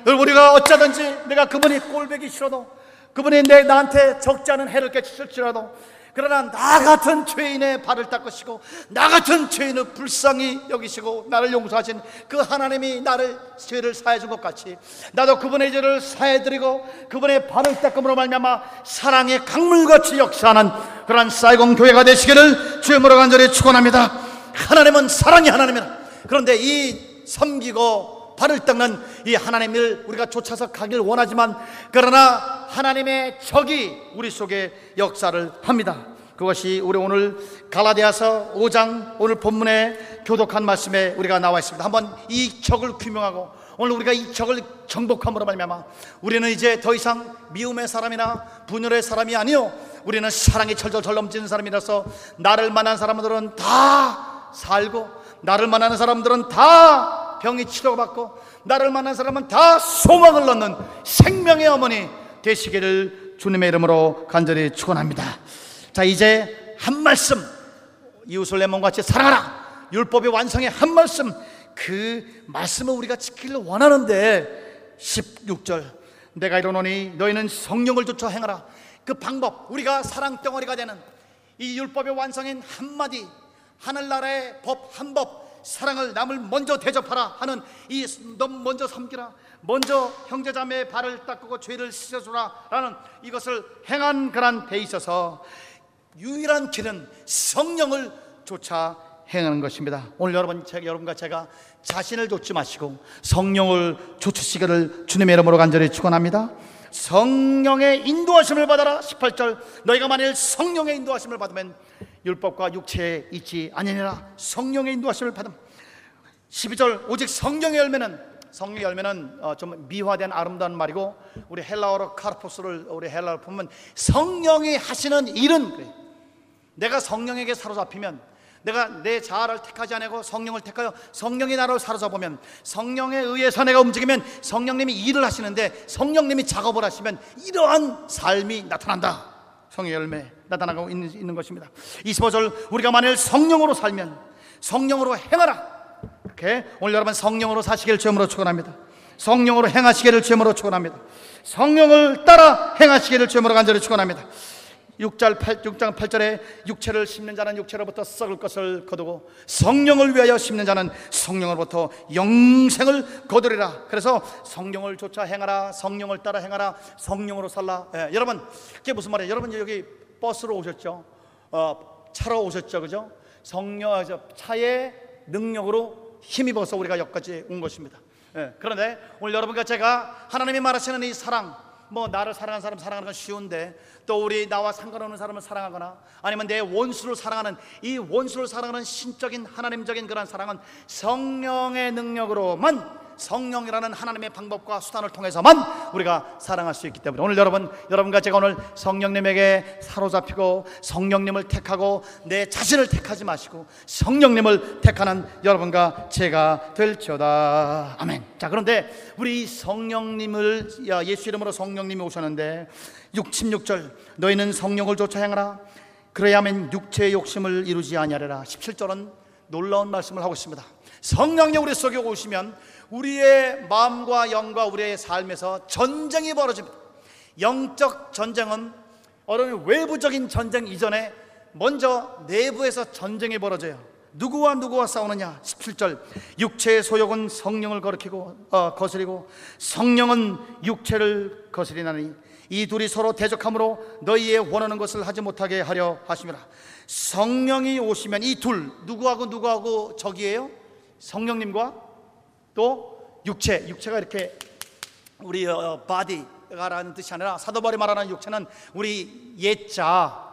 우리가 어쩌든지 내가 그분이 꼴배기 싫어도 그분이 내 나한테 적지 않은 해를 끼칠지라도 그러나 나 같은 죄인의 발을 닦으시고 나 같은 죄인을 불쌍히 여기시고 나를 용서하신 그 하나님이 나를 죄를 사해 준 것 같이 나도 그분의 죄를 사해 드리고 그분의 발을 닦음으로 말미암아 사랑의 강물같이 역사하는 그러한 사이공 교회가 되시기를 주님으로 간절히 축원합니다. 하나님은 사랑이 하나님이라. 그런데 이 섬기고 발을 닦는 이 하나님을 우리가 쫓아서 가길 원하지만 그러나 하나님의 적이 우리 속에 역사를 합니다. 그것이 우리 오늘 갈라디아서 5장 오늘 본문에 교독한 말씀에 우리가 나와 있습니다. 한번 이 적을 규명하고 오늘 우리가 이 적을 정복함으로 말미암아 우리는 이제 더 이상 미움의 사람이나 분열의 사람이 아니요 우리는 사랑이 철철철 넘치는 사람이라서 나를 만난 사람들은 다 살고 나를 만나는 사람들은 다 병이 치료받고 나를 만난 사람은 다 소망을 넣는 생명의 어머니 되시기를 주님의 이름으로 간절히 축원합니다. 자 이제 한 말씀. 이웃을 내 몸같이 사랑하라. 율법의 완성의 한 말씀. 그 말씀을 우리가 지키를 원하는데 16절. 내가 이르노니 너희는 성령을 쫓아 행하라. 그 방법 우리가 사랑 덩어리가 되는 이 율법의 완성인 한마디 하늘나라의 법 한 법 사랑을 남을 먼저 대접하라 하는 이 너 먼저 섬기라 먼저 형제자매의 발을 닦고 죄를 씻어주라 라는 이것을 행한 그런 데 있어서 유일한 길은 성령을 쫓아 행하는 것입니다. 오늘 여러분, 제가, 여러분과 제가 자신을 좇지 마시고 성령을 쫓으시기를 주님의 이름으로 간절히 축원합니다. 성령의 인도하심을 받아라. 18절 너희가 만일 성령의 인도하심을 받으면 율법과 육체에 있지 아니니라. 성령의 인도하심을 받음. 12절 오직 성령의 열매는 성령의 열매는 어, 좀 미화된 아름다운 말이고 우리 헬라어로 카르포스를 우리 헬라어로 보면 성령이 하시는 일은 그래. 내가 성령에게 사로잡히면 내가 내 자아를 택하지 않고 성령을 택하여 성령이 나를 사로잡으면 성령에 의해서 내가 움직이면 성령님이 일을 하시는데 성령님이 작업을 하시면 이러한 삶이 나타난다. 성의 열매 나타나고 있는, 있는 것입니다. 25절 우리가 만일 성령으로 살면 성령으로 행하라. 이렇게 오늘 여러분 성령으로 사시기를 주님으로 축원합니다. 성령으로 행하시기를 주님으로 축원합니다. 성령을 따라 행하시기를 주님으로 간절히 축원합니다. 6절 8, 6장 8절에 육체를 심는 자는 육체로부터 썩을 것을 거두고 성령을 위하여 심는 자는 성령으로부터 영생을 거두리라. 그래서 성령을 쫓아 행하라. 성령을 따라 행하라. 성령으로 살라. 예, 여러분, 그게 무슨 말이에요? 여러분 여기 버스로 오셨죠? 어, 차로 오셨죠, 그죠? 성령 차의 능력으로 힘입어서 우리가 여기까지 온 것입니다. 예, 그런데 오늘 여러분과 제가 하나님이 말하시는 이 사랑, 뭐 나를 사랑하는 사람 사랑하는 건 쉬운데 또 우리 나와 상관없는 사람을 사랑하거나 아니면 내 원수를 사랑하는 이 원수를 사랑하는 신적인 하나님적인 그런 사랑은 성령의 능력으로만 성령이라는 하나님의 방법과 수단을 통해서만 우리가 사랑할 수 있기 때문에 오늘 여러분 여러분과 제가 오늘 성령님에게 사로잡히고 성령님을 택하고 내 자신을 택하지 마시고 성령님을 택하는 여러분과 제가 될지어다. 아멘. 자 그런데 우리 성령님을 예수 이름으로 성령님이 오셨는데 66절 너희는 성령을 쫓아 행하라. 그래야만 육체의 욕심을 이루지 아니하리라. 17절은 놀라운 말씀을 하고 있습니다. 성령이 우리 속에 오시면 우리의 마음과 영과 우리의 삶에서 전쟁이 벌어집니다. 영적 전쟁은 어떤 외부적인 전쟁 이전에 먼저 내부에서 전쟁이 벌어져요. 누구와 누구와 싸우느냐? 17절. 육체의 소욕은 성령을 거리키고 어, 거스리고 성령은 육체를 거스리나니 이 둘이 서로 대적함으로 너희의 원하는 것을 하지 못하게 하려 하심이라. 성령이 오시면 이 둘 누구하고 누구하고 적이에요? 성령님과 또 육체, 육체가 이렇게 우리 어, body가라는 뜻이 아니라 사도 바울이 말하는 육체는 우리 옛자,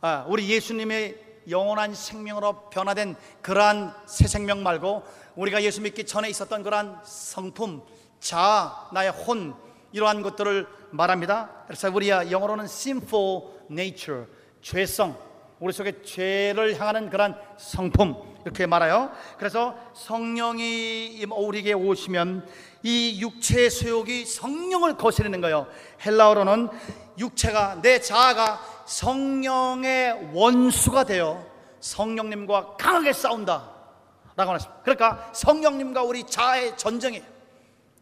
아, 우리 예수님의 영원한 생명으로 변화된 그러한 새 생명 말고 우리가 예수 믿기 전에 있었던 그러한 성품, 자, 나의 혼 이러한 것들을 말합니다. 그래서 우리가 영어로는 sinful nature, 죄성, 우리 속에 죄를 향하는 그러한 성품 이렇게 말해요. 그래서 성령이 우리에게 오시면 이 육체의 소욕이 성령을 거스르는 거예요. 헬라어로는 육체가 내 자아가 성령의 원수가 되어 성령님과 강하게 싸운다. 라고 하십니다. 그러니까 성령님과 우리 자아의 전쟁이에요.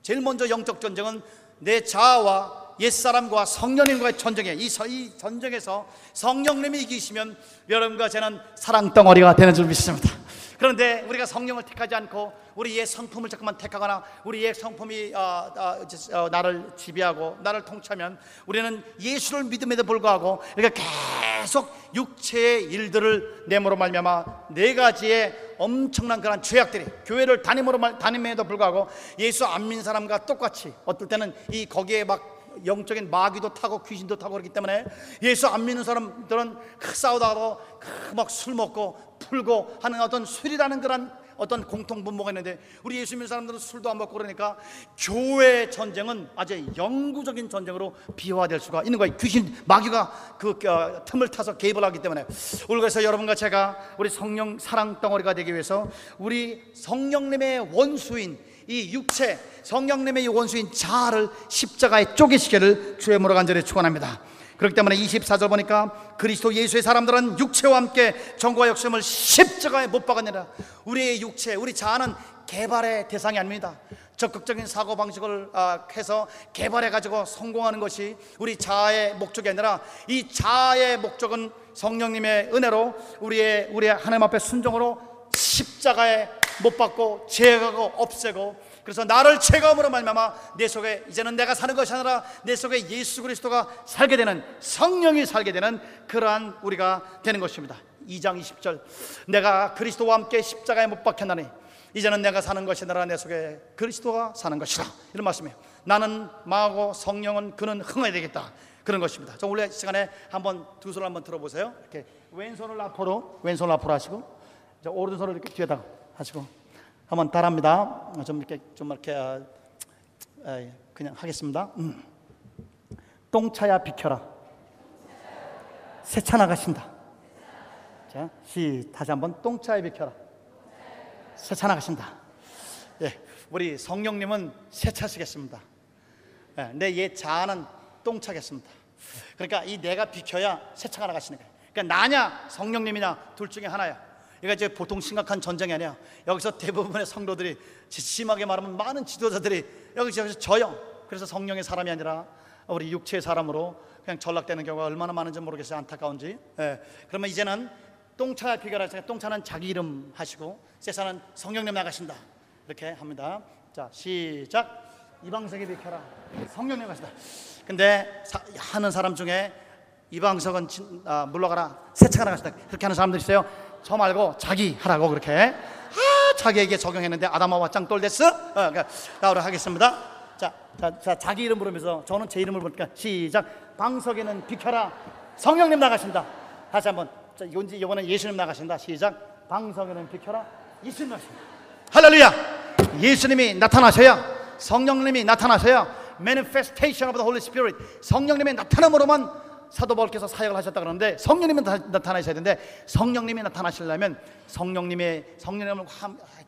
제일 먼저 영적 전쟁은 내 자아와 옛사람과 성령님과의 전쟁에 이, 이 전쟁에서 성령님이 이기시면 여러분과 저는 사랑 덩어리가 되는 줄 믿습니다. 그런데 우리가 성령을 택하지 않고 우리 옛 성품을 자꾸만 택하거나 우리 옛 성품이 어, 어, 어, 나를 지배하고 나를 통치하면 우리는 예수를 믿음에도 불구하고 이렇게 계속 육체의 일들을 내모로 말미암아 네 가지의 엄청난 그런 죄악들이 교회를 다니므로 다님에도 불구하고 예수 안 믿는 사람과 똑같이 어떨 때는 이 거기에 막 영적인 마귀도 타고 귀신도 타고 그렇기 때문에 예수 안 믿는 사람들은 싸우다가도 막 술 먹고 풀고 하는 어떤 술이라는 그런 어떤 공통 분모가 있는데 우리 예수 믿는 사람들은 술도 안 먹고 그러니까 교회 전쟁은 아주 영구적인 전쟁으로 비화될 수가 있는 거예요. 귀신 마귀가 그 어, 틈을 타서 개입을 하기 때문에 그래서 여러분과 제가 우리 성령 사랑 덩어리가 되기 위해서 우리 성령님의 원수인 이 육체 성령님의 원수인 자아를 십자가에 쪼개시기를 주의 모로 간절히 축원합니다. 그렇기 때문에 24절 보니까 그리스도 예수의 사람들은 육체와 함께 정과 욕심을 십자가에 못 박았느라 우리의 육체, 우리 자아는 개발의 대상이 아닙니다. 적극적인 사고 방식을 아, 해서 개발해 가지고 성공하는 것이 우리 자아의 목적이 아니라 이 자아의 목적은 성령님의 은혜로 우리의 우리의 하나님 앞에 순종으로 십자가에 못 박고 제거하고 없애고 그래서 나를 제거함으로 말미암아 내 속에 이제는 내가 사는 것이 아니라 내 속에 예수 그리스도가 살게 되는 성령이 살게 되는 그러한 우리가 되는 것입니다. 2장 20절. 내가 그리스도와 함께 십자가에 못 박혔나니 이제는 내가 사는 것이 아니라 내 속에 그리스도가 사는 것이다 이런 말씀이에요. 나는 마하고 성령은 그는 흥해야 되겠다. 그런 것입니다. 자 원래 시간에 한번 두 손을 한번 들어보세요. 이렇게 왼손을 앞으로 왼손을 앞으로 하시고 자, 오른손을 이렇게 뒤에다가 하시고 한번 따라합니다 좀 이렇게 좀 이렇게 아, 아, 그냥 하겠습니다 음. 똥차야 비켜라 세차 나가신다 자, 시 다시 한번 똥차에 비켜라. 세차 나가신다. 예, 우리 성령님은 세차시겠습니다. 예, 내옛 자아는 똥차겠습니다. 그러니까 이 내가 비켜야 세차가 나가시는 거예요. 그러니까 나냐 성령님이냐 둘 중에 하나야. 이거 이제 보통 심각한 전쟁이 아니야. 여기서 대부분의 성도들이 심하게 말하면 많은 지도자들이 여기서 저요. 그래서 성령의 사람이 아니라 우리 육체의 사람으로 그냥 전락되는 경우가 얼마나 많은지 모르겠어요. 안타까운지. 예. 그러면 이제는 똥차 비결하시니까 똥차는 자기 이름 하시고 세사는 성령님 나가신다 이렇게 합니다 자 시작 이방석에 비켜라 성령님 가신다 근데 사, 하는 사람 중에 이방석은 진, 아, 물러가라 세차가 나가신다 그렇게 하는 사람들 있어요 저 말고 자기 하라고 그렇게 아 자기에게 적용했는데 아담아와 짱돌 데스 어, 그러니까 나오라 하겠습니다 자, 자, 자 자기 이름 부르면서 저는 제 이름을 부르니까 시작 방석에는 비켜라 성령님 나가신다 다시 한번 자, 이건지 이번엔 예수님 나가신다. 시작. 방성에는 비켜라. 예수님 나가신다. 할렐루야. 예수님이 나타나셔야 성령님이 나타나셔야 manifestation of the Holy Spirit 성령님의 나타남으로만 사도 바울께서 사역을 하셨다 그러는데 성령님이 나타나셔야 되는데 성령님이 나타나시려면 성령님의 성령님을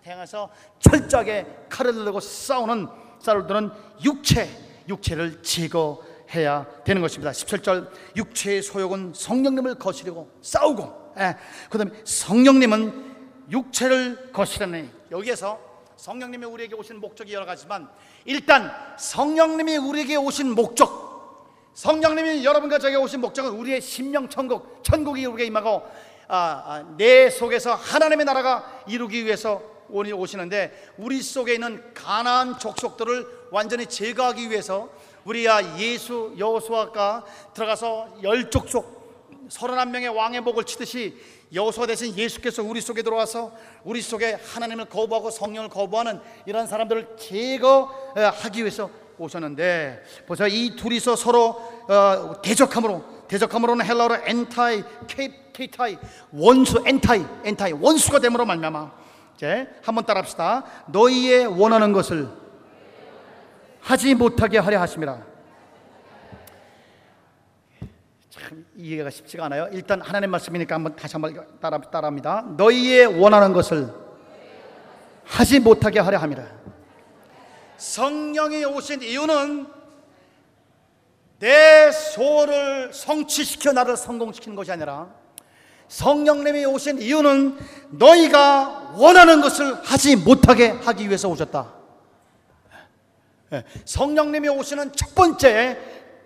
향해서 철저하게 칼을 들고 싸우는 싸울 때는 육체 육체를 제거 해야 되는 것입니다. 17절 육체의 소욕은 성령님을 거스르고 싸우고 예. 그다음에 성령님은 육체를 거스르니 여기에서 성령님이 우리에게 오신 목적이 여러 가지만 일단 성령님이 우리에게 오신 목적 성령님이 여러분과 저에게 오신 목적은 우리의 심령 천국 천국이 우리에게 임하고 아, 아, 내 속에서 하나님의 나라가 이루기 위해서 오시는데 우리 속에 있는 가난안 족속들을 완전히 제거하기 위해서 우리야 예수 여호수아가 들어가서 열 족속 서른한 명의 왕의 목을 치듯이 여호수아 대신 예수께서 우리 속에 들어와서 우리 속에 하나님을 거부하고 성령을 거부하는 이런 사람들을 제거하기 위해서 오셨는데 보세요 이 둘이서 서로 어, 대적함으로 대적함으로는 헬라어로 엔타이 케이타이 원수 엔타이 엔타이 원수가 됨으로 말미암아 이제 한번 따라합시다 너희의 원하는 것을 하지 못하게 하려 하심이라. 참 이해가 쉽지가 않아요. 일단 하나님 말씀이니까 한번 다시 한번 따라 따라합니다. 너희의 원하는 것을 하지 못하게 하려 함이라. 성령이 오신 이유는 내 소를 성취시켜 나를 성공시키는 것이 아니라 성령님이 오신 이유는 너희가 원하는 것을 하지 못하게 하기 위해서 오셨다. 예, 성령님이 오시는 첫 번째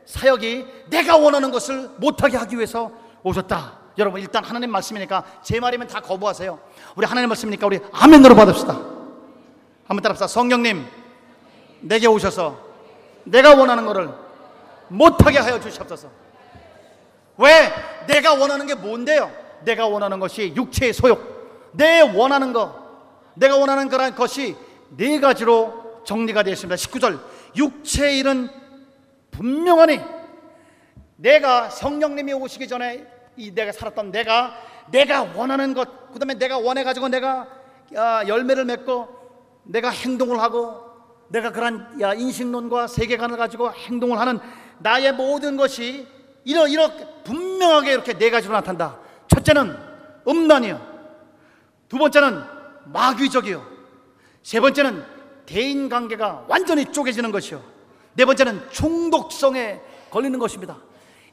사역이 내가 원하는 것을 못하게 하기 위해서 오셨다. 여러분 일단 하나님 말씀이니까 제 말이면 다 거부하세요. 우리 하나님 말씀이니까 우리 아멘으로 받읍시다. 한번 따라합시다. 성령님 내게 오셔서 내가 원하는 것을 못하게 하여 주시옵소서. 왜? 내가 원하는 게 뭔데요? 내가 원하는 것이 육체의 소욕. 내 원하는 것, 내가 원하는 그런 것이 네 가지로 정리가 되어 있습니다. 19절 육체의 일은 분명하니 내가 성령님이 오시기 전에 이 내가 살았던 내가 내가 원하는 것 그 다음에 내가 원해 가지고 내가 아, 열매를 맺고 내가 행동을 하고 내가 그런 인식론과 세계관을 가지고 행동을 하는 나의 모든 것이 이러 이렇게 분명하게 이렇게 네 가지로 나타난다. 첫째는 음란이요. 두 번째는 마귀적이요. 세 번째는 대인 관계가 완전히 쪼개지는 것이요. 네 번째는 중독성에 걸리는 것입니다.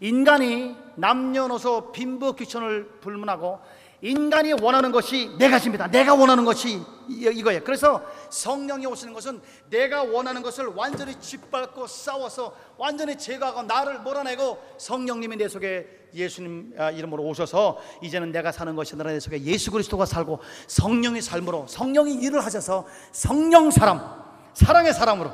인간이 남녀노소 빈부 귀천을 불문하고 인간이 원하는 것이 네 가지입니다. 내가 원하는 것이 이- 이거예요. 그래서 성령이 오시는 것은 내가 원하는 것을 완전히 짓밟고 싸워서 완전히 제거하고 나를 몰아내고 성령님이 내 속에 예수님 아, 이름으로 오셔서 이제는 내가 사는 것이 아니라 내 속에 예수 그리스도가 살고 성령의 삶으로 성령이 일을 하셔서 성령 사람, 사랑의 사람으로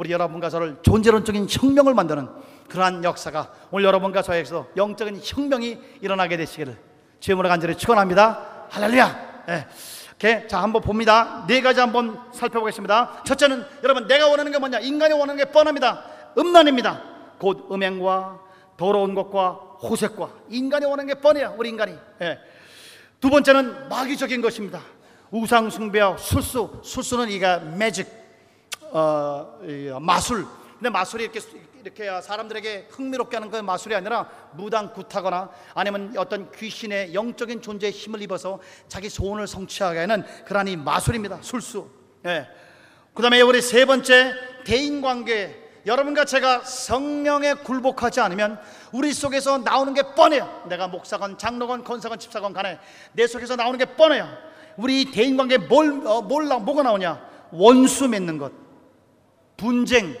우리 여러분과 저를 존재론적인 혁명을 만드는 그러한 역사가 오늘 여러분과 저에게서 영적인 혁명이 일어나게 되시기를 주님으로 간절히 축원합니다. 할렐루야. 예. 오케이. 자, 한번 봅니다. 네 가지 한번 살펴보겠습니다. 첫째는 여러분 내가 원하는 게 뭐냐? 인간이 원하는 게 뻔합니다. 음란입니다. 곧 음행과 더러운 것과 호색과 인간이 원하는 게 뻔해요. 우리 인간이. 예. 두 번째는 마귀적인 것입니다. 우상 숭배와 술수. 술수는 이가 매직 어, 이, 마술. 근데 마술이 이렇게 이렇게 사람들에게 흥미롭게 하는 그 마술이 아니라 무당 굿하거나 아니면 어떤 귀신의 영적인 존재의 힘을 입어서 자기 소원을 성취하게 하는 그러한 이 마술입니다. 술수. 예. 그다음에 우리 세 번째 대인 관계. 여러분과 제가 성령에 굴복하지 않으면 우리 속에서 나오는 게 뻔해요. 내가 목사건 장로건 권사건 집사건 간에 내 속에서 나오는 게 뻔해요. 우리 대인 관계 뭘 어, 뭘 나- 뭐가 나오냐? 원수 맺는 것. 분쟁,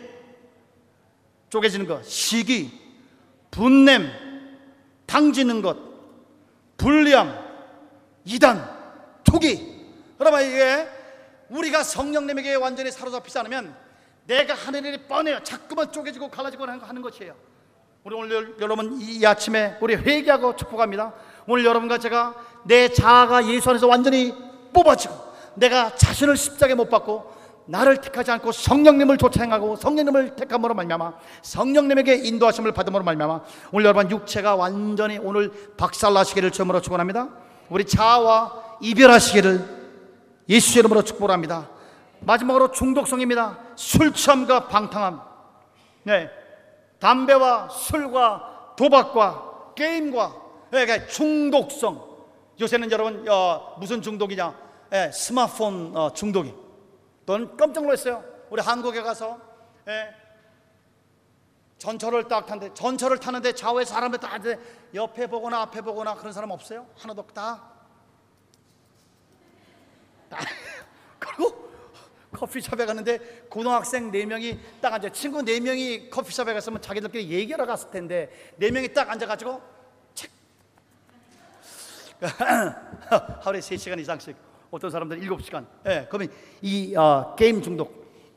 쪼개지는 것, 시기, 분냄, 당지는 것, 불리함, 이단, 투기. 여러분 이게 우리가 성령님에게 완전히 사로잡히지 않으면 내가 하는 일이 뻔해요. 자꾸만 쪼개지고 갈라지고 하는 것이에요. 우리 오늘 여러분 이 아침에 우리 회개하고 축복합니다. 오늘 여러분과 제가 내 자아가 예수 안에서 완전히 뽑아지고 내가 자신을 십자가에 못 박고 나를 택하지 않고 성령님을 쫓아 행하고 성령님을 택함으로 말미암아 성령님에게 인도하심을 받음으로 말미암아 오늘 여러분 육체가 완전히 오늘 박살나시기를 주님으로 축원합니다. 우리 자아와 이별하시기를 예수 이름으로 축복합니다. 마지막으로 중독성입니다. 술 취함과 방탕함. 네. 담배와 술과 도박과 게임과 네, 그러니까 중독성. 요새는 여러분 어, 무슨 중독이냐? 예, 스마트폰 어, 중독이. 넌 깜짝 놀랐어요. 우리 한국에 가서 예, 전철을 딱 타는데 전철을 타는데 좌우에 사람들 다 옆에 보거나 앞에 보거나 그런 사람 없어요? 하나도 없다. 그리고 커피숍에 갔는데 고등학생 네 명이 딱 앉아 친구 네 명이 커피숍에 갔으면 자기들끼리 얘기하러 갔을 텐데 네 명이 딱 앉아가지고 책 하루에 세 시간 이상씩 어떤 사람들은 일곱 시간 예, 그러면 이 어, 게임 중독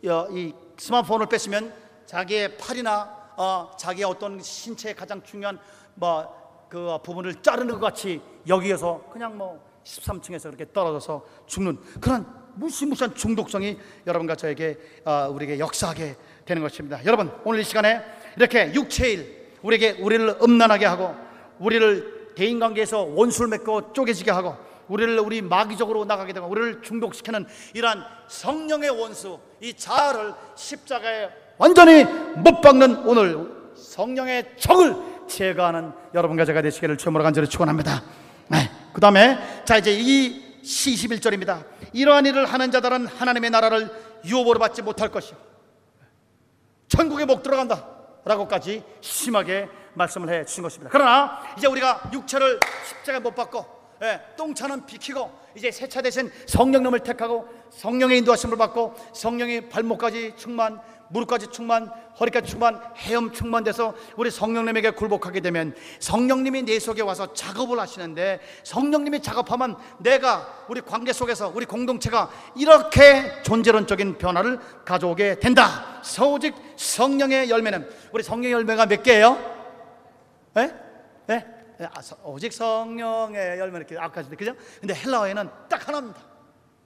어, 이 스마트폰을 뺐으면 자기의 팔이나 어, 자기의 어떤 신체의 가장 중요한 뭐 그 부분을 자르는 것 같이 여기에서 그냥 뭐 13층에서 그렇게 떨어져서 죽는 그런 무시무시한 중독성이 여러분과 저에게 어, 우리에게 역사하게 되는 것입니다. 여러분 오늘 이 시간에 이렇게 육체일 우리에게 우리를 음란하게 하고 우리를 대인 관계에서 원수를 맺고 쪼개지게 하고 우리를 우리 마귀적으로 나가게 되고 우리를 중독시키는 이러한 성령의 원수 이 자아를 십자가에 완전히 못 박는 오늘 성령의 적을 제거하는 여러분과 제가 되시기를 주님으로 간절히 축원합니다. 네. 그 다음에 자 이제 이시 21절입니다. 이러한 일을 하는 자들은 하나님의 나라를 유업으로 받지 못할 것이요. 천국에 못 들어간다. 라고까지 심하게 말씀을 해 주신 것입니다. 그러나 이제 우리가 육체를 십자가에 못 박고 예, 똥차는 비키고 이제 세차 대신 성령님을 택하고 성령의 인도하심을 받고 성령의 발목까지 충만 무릎까지 충만 허리까지 충만 헤엄 충만돼서 우리 성령님에게 굴복하게 되면 성령님이 내 속에 와서 작업을 하시는데 성령님이 작업하면 내가 우리 관계 속에서 우리 공동체가 이렇게 존재론적인 변화를 가져오게 된다. 오직 성령의 열매는 우리 성령의 열매가 몇 개예요? 예? 예? 예, 아, 서- 오직 성령의 열매 이렇게 아까 그죠? 근데 헬라어에는 딱 하나입니다.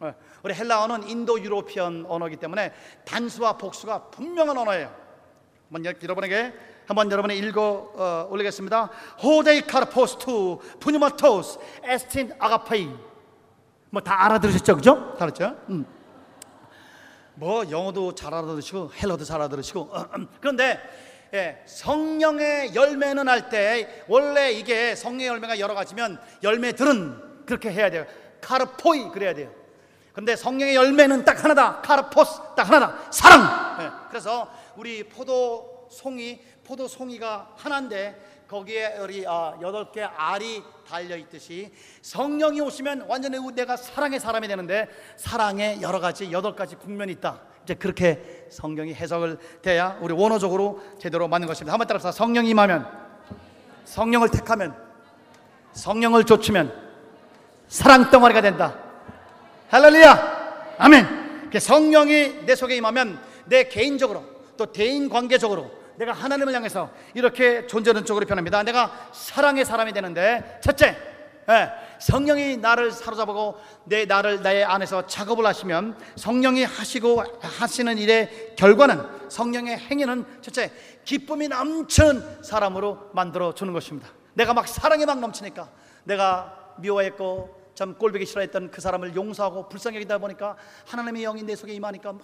예, 우리 헬라어는 인도 European 언어이기 때문에 단수와 복수가 분명한 언어예요. 한번 여- 여러분에게 한번 여러분이 읽어 어, 올리겠습니다. ὁ δὲ καρπὸς τοῦ πνεύματός ἐστιν ἀγάπη 뭐 다 알아들으셨죠, 그죠? 다 알았죠? 음. 뭐 영어도 잘 알아들으시고 헬러도 잘 알아들으시고 그런데 예, 성령의 열매는 할 때 원래 이게 성령의 열매가 여러 가지면 열매들은 그렇게 해야 돼요. 카르포이 그래야 돼요. 근데 성령의 열매는 딱 하나다. 카르포스 딱 하나다. 사랑. 예, 그래서 우리 포도 송이 포도 송이가 하나인데 거기에 우리 아, 여덟 개 알이 달려 있듯이 성령이 오시면 완전히 내가 사랑의 사람이 되는데 사랑의 여러 가지 여덟 가지 국면이 있다. 이제 그렇게 성경이 해석을 돼야 우리 원어적으로 제대로 맞는 것입니다. 한번 따라서 성령이 임하면 성령을 택하면 성령을 좇으면 사랑 덩어리가 된다. 할렐루야. 아멘. 그 성령이 내 속에 임하면 내 개인적으로 또 대인 관계적으로 내가 하나님을 향해서 이렇게 존재하는 쪽으로 변합니다. 내가 사랑의 사람이 되는데 첫째, 예, 성령이 나를 사로잡고 내 나를 나의 안에서 작업을 하시면 성령이 하시고 하시는 일의 결과는 성령의 행위는 첫째 기쁨이 넘치는 사람으로 만들어 주는 것입니다. 내가 막 사랑이 막 넘치니까 내가 미워했고 참 꼴보기 싫어했던 그 사람을 용서하고 불쌍히 여기다 보니까 하나님의 영이 내 속에 임하니까 막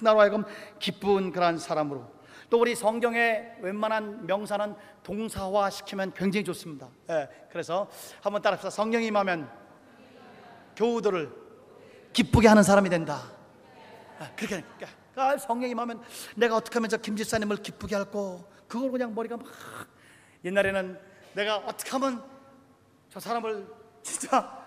나로 하여금 기쁜 그러한 사람으로 또 우리 성경의 웬만한 명사는 동사화 시키면 굉장히 좋습니다. 예, 그래서 한번 따라합시다. 성령이 임하면 교우들을 기쁘게 하는 사람이 된다. 아, 그렇게 그러니까 아, 성령이 임하면 내가 어떻게 하면 저 김지사님을 기쁘게 할고 그걸 그냥 머리가 막 옛날에는 내가 어떻게 하면 저 사람을 진짜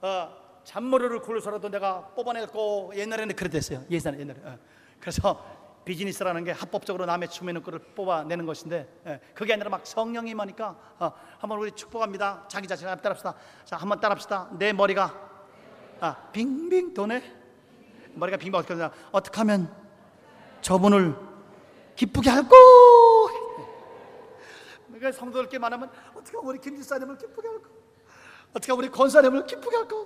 어, 잔머리를 굴려서라도 내가 뽑아낼고 옛날에는 그랬댔어요. 예전에 옛날에. 어. 그래서 비즈니스라는 게 합법적으로 남의 주민의 거를 뽑아내는 것인데 예, 그게 아니라 막 성령이 임하니까 어, 한번 우리 축복합니다. 자기 자신 한번 따라합시다. 자, 한번 따라합시다. 내 머리가 아, 빙빙 도네. 머리가 빙빙 어떻게 되냐? 어떻게 하면 저분을 기쁘게 할꼬? 그러니까 성도들께 말하면 어떻게 우리 김지사님을 기쁘게 할까? 어떻게 우리 권사님을 기쁘게 할까?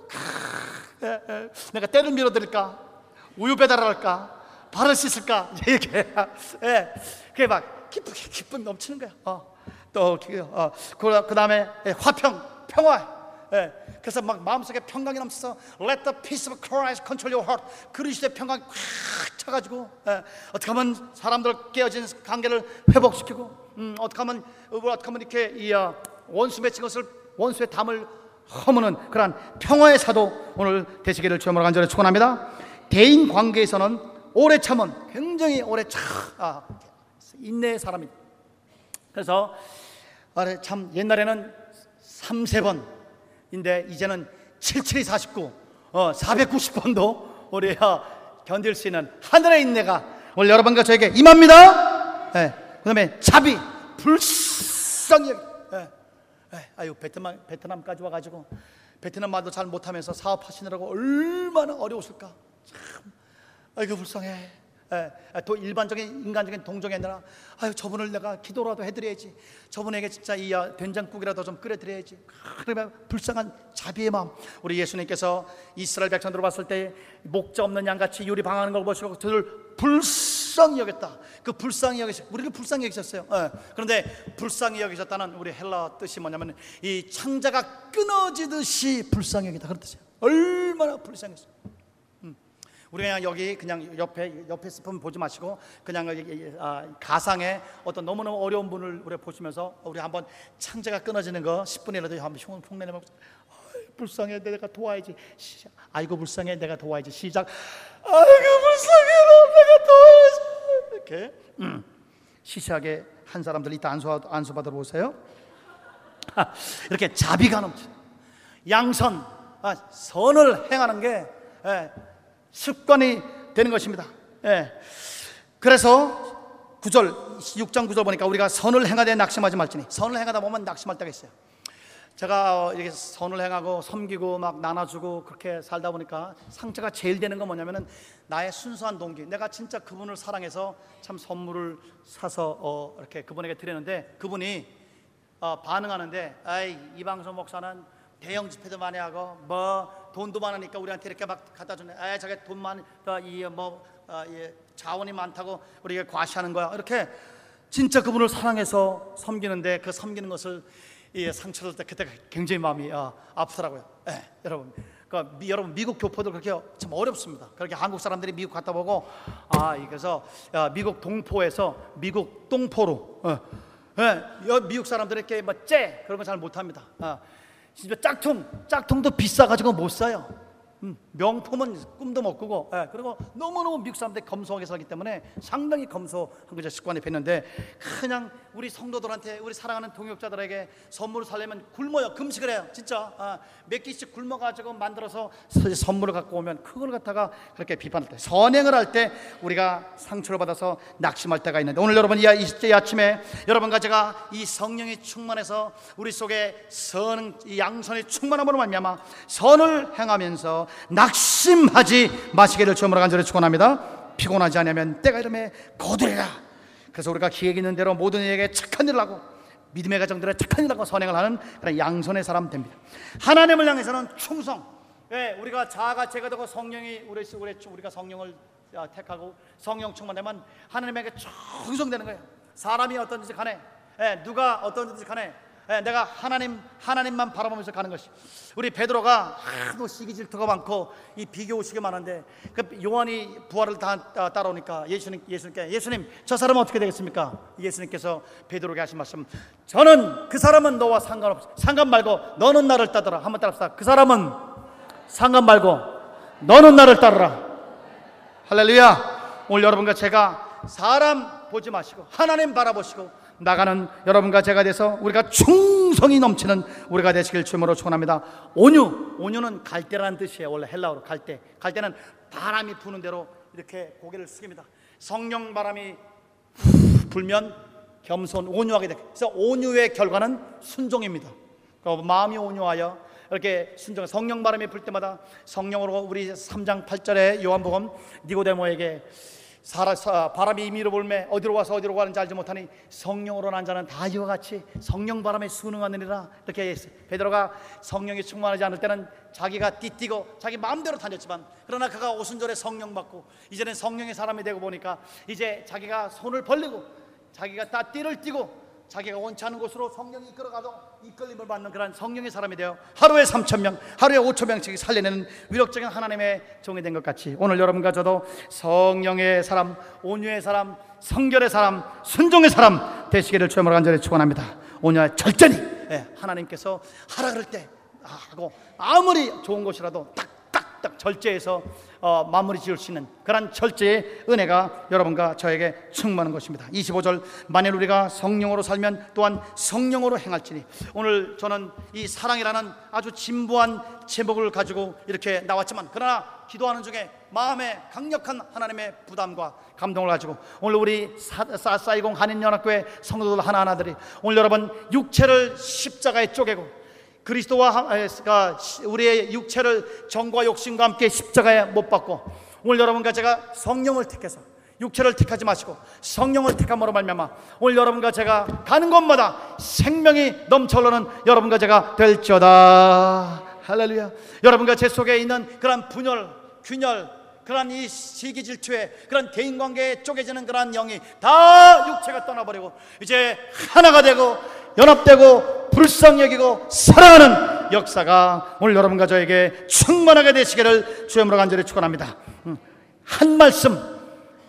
예, 예. 내가 때를 밀어드릴까? 우유 배달할까? 발을 씻을까? 이렇게 예, 그게 막 기쁘게 기쁨 넘치는 거야. 어. 또 어, 그, 그 다음에 화평, 평화. 예, 그래서 막 마음속에 평강이 넘쳐서 Let the peace of Christ control your heart. 그리스도의 평강이 꽉 차가지고 예, 어떻게 하면 사람들 깨어진 관계를 회복시키고 음, 어떻게 하면 어떻게 하면 이렇게 이 어, 원수 맺힌 것을 원수의 담을 허무는 그러한 평화의 사도 오늘 되시기를 주님으로 간절히 축원합니다. 대인 관계에서는 오래 참은 굉장히 오래 참 아, 인내의 사람이. 그래서 아, 참 옛날에는 3, 세 번인데 이제는 77이 49, 어, 490번도 우리 어, 견딜 수 있는 하늘의 인내가 오늘 여러분과 저에게 임합니다. 네. 그다음에 자비, 불쌍히. 네. 네. 아유 베트남 베트남까지 와가지고 베트남 말도 잘 못하면서 사업하시느라고 얼마나 어려우실까. 참 아이고 불쌍해. 예, 또 일반적인 인간적인 동정이 아니라 아유 저분을 내가 기도라도 해드려야지. 저분에게 진짜 이 아, 된장국이라도 좀 끓여드려야지. 그러면 불쌍한 자비의 마음. 우리 예수님께서 이스라엘 백성들을 봤을 때 목자 없는 양같이 요리 방하는 걸 보시고 그들 불쌍히 여겼다. 그 불쌍히 여기셨 우리를 불쌍히 여기셨어요. 예, 그런데 불쌍히 여기셨다는 우리 헬라 뜻이 뭐냐면 이 창자가 끊어지듯이 불쌍히 여기다. 그런 뜻이에요. 얼마나 불쌍했어요 우리 그냥 여기 그냥 옆에 옆에 스푼 보지 마시고 그냥 아, 가상의 어떤 너무너무 어려운 분을 우리 보시면서 우리 한번 창자가 끊어지는 거 10분이라도 한번 흉 흉내내면 불쌍해. 내가 도와야지. 시작. 아이고 불쌍해. 내가 도와야지. 시작. 아이고 불쌍해. 내가 도와야지. 이렇게. 음. 시시하게 한 사람들 이따 안수 안수 받으러 오세요. 이렇게 자비가 넘쳐 양선 아, 선을 행하는 게 예, 습관이 되는 것입니다. 예. 그래서 9절, 6장 9절 보니까 우리가 선을 행하되 낙심하지 말지니 선을 행하다 보면 낙심할 때가 있어요. 제가 이렇게 선을 행하고 섬기고 막 나눠주고 그렇게 살다 보니까 상처가 제일 되는 건 뭐냐면은 나의 순수한 동기. 내가 진짜 그분을 사랑해서 참 선물을 사서 어 이렇게 그분에게 드렸는데 그분이 어 반응하는데 아이 이방선 목사는 대형 집회도 많이 하고 뭐 돈도 많으니까 우리한테 이렇게 막 갖다 주네. 아, 저게 돈 많이 이뭐 어, 예, 자원이 많다고 우리가 과시하는 거야. 이렇게 진짜 그분을 사랑해서 섬기는데 그 섬기는 것을 이 상처를 때 그때 굉장히 마음이 어, 아프더라고요. 예, 여러분. 그 미, 여러분 미국 교포들 그렇게 참 어렵습니다. 그렇게 한국 사람들이 미국 갔다 보고 아 그래서 어, 미국 동포에서 미국 똥포로 어, 예, 미국 사람들에게 뭐째 그런 거 잘 못합니다. 어, 진짜 짝퉁, 짝퉁도 비싸가지고 못 사요. 음. 명품은 꿈도 못 꾸고 예, 그리고 너무너무 미국 사람들이 검소하게 살기 때문에 상당히 검소한 거죠 습관이 됐는데 그냥 우리 성도들한테 우리 사랑하는 동역자들에게 선물을 살려면 굶어요. 금식을 해요. 진짜. 아, 몇 끼씩 굶어가지고 만들어서 서- 선물을 갖고 오면 그걸 갖다가 그렇게 비판할 때 선행을 할 때 우리가 상처를 받아서 낙심할 때가 있는데 오늘 여러분 이, 아- 이, 이 아침에 여러분과 제가 이 성령이 충만해서 우리 속에 선, 이 양선이 충만함으로 말미암아 선을 행하면서 낙 심하지 마시기를 주님으로 간절히 축원합니다. 피곤하지 않으면 때가 이름에 거두리라. 그래서 우리가 기획 있는 대로 모든 이에게 착한 일을 하고 믿음의 가정들에 착한 일을 하고 선행을 하는 그런 양선의 사람 됩니다. 하나님을 향해서는 충성. 예, 우리가 자아가 제가 되고 성령이 우리 우리 우리가 성령을 아, 택하고 성령 충만되면 하나님에게 충성되는 거예요. 사람이 어떤지 간에 예, 누가 어떤지 간에 예, 내가 하나님 하나님만 바라보면서 가는 것이. 우리 베드로가 하도 시기 질투가 많고 이 비교 의식이 많은데 그 요한이 부활을 다 아, 따라오니까 예수님 예수님께 예수님 저 사람은 어떻게 되겠습니까? 예수님께서 베드로에게 하신 말씀. 저는 그 사람은 너와 상관없 상관 말고 너는 나를 따르라. 한번 따라합시다. 그 사람은 상관 말고 너는 나를 따르라. 할렐루야. 오늘 여러분과 제가 사람 보지 마시고 하나님 바라보시고 나가는 여러분과 제가 돼서 우리가 충성이 넘치는 우리가 되시길 주님으로 축원합니다. 온유, 온유는 갈대라는 뜻이에요. 원래 헬라어로 갈대. 갈대는 바람이 부는 대로 이렇게 고개를 숙입니다. 성령 바람이 불면 겸손, 온유하게 돼. 그래서 온유의 결과는 순종입니다. 마음이 온유하여 이렇게 순종, 성령 바람이 불 때마다 성령으로 우리 3장 8절에 요한복음 니고데모에게 바람이 임의로 불매 어디로 와서 어디로 가는지 알지 못하니 성령으로 난 자는 다 이와 같이 성령 바람에 순응하느니라 이렇게. 베드로가 성령이 충만하지 않을 때는 자기가 띠뛰고 자기 마음대로 다녔지만 그러나 그가 오순절에 성령 받고 이제는 성령의 사람이 되고 보니까 이제 자기가 손을 벌리고 자기가 다 띠를 띠고 자기가 원치 않은 곳으로 성령이 이끌어가도 이끌림을 받는 그런 성령의 사람이 되어 하루에 3천 명, 하루에 5천 명씩 살려내는 위력적인 하나님의 종이 된 것 같이 오늘 여러분과 저도 성령의 사람, 온유의 사람, 성결의 사람, 순종의 사람 되시기를 주님으로 간절히 축원합니다. 온유와 절전히 예, 하나님께서 하라 그럴 때 하고 아무리 좋은 곳이라도 딱 딱딱 절제해서 어, 마무리 지을 수 있는 그런 절제의 은혜가 여러분과 저에게 충만한 것입니다. 25절 만일 우리가 성령으로 살면 또한 성령으로 행할지니 오늘 저는 이 사랑이라는 아주 진부한 제목을 가지고 이렇게 나왔지만 그러나 기도하는 중에 마음에 강력한 하나님의 부담과 감동을 가지고 오늘 우리 사이공 한인연합교회 성도들 하나하나들이 오늘 여러분 육체를 십자가에 쪼개고 그리스도와 우리의 육체를 정과 욕심과 함께 십자가에 못 박고 오늘 여러분과 제가 성령을 택해서 육체를 택하지 마시고 성령을 택함으로 말미암아 오늘 여러분과 제가 가는 곳마다 생명이 넘쳐 흐르는 여러분과 제가 될지어다. 할렐루야. 여러분과 제 속에 있는 그런 분열 균열 그런 이 시기 질투에 그런 대인 관계에 쪼개지는 그런 영이 다 육체가 떠나버리고 이제 하나가 되고 연합되고 불쌍히 여기고 사랑하는 역사가 오늘 여러분과 저에게 충만하게 되시기를 주님으로 간절히 축원합니다. 음, 한 말씀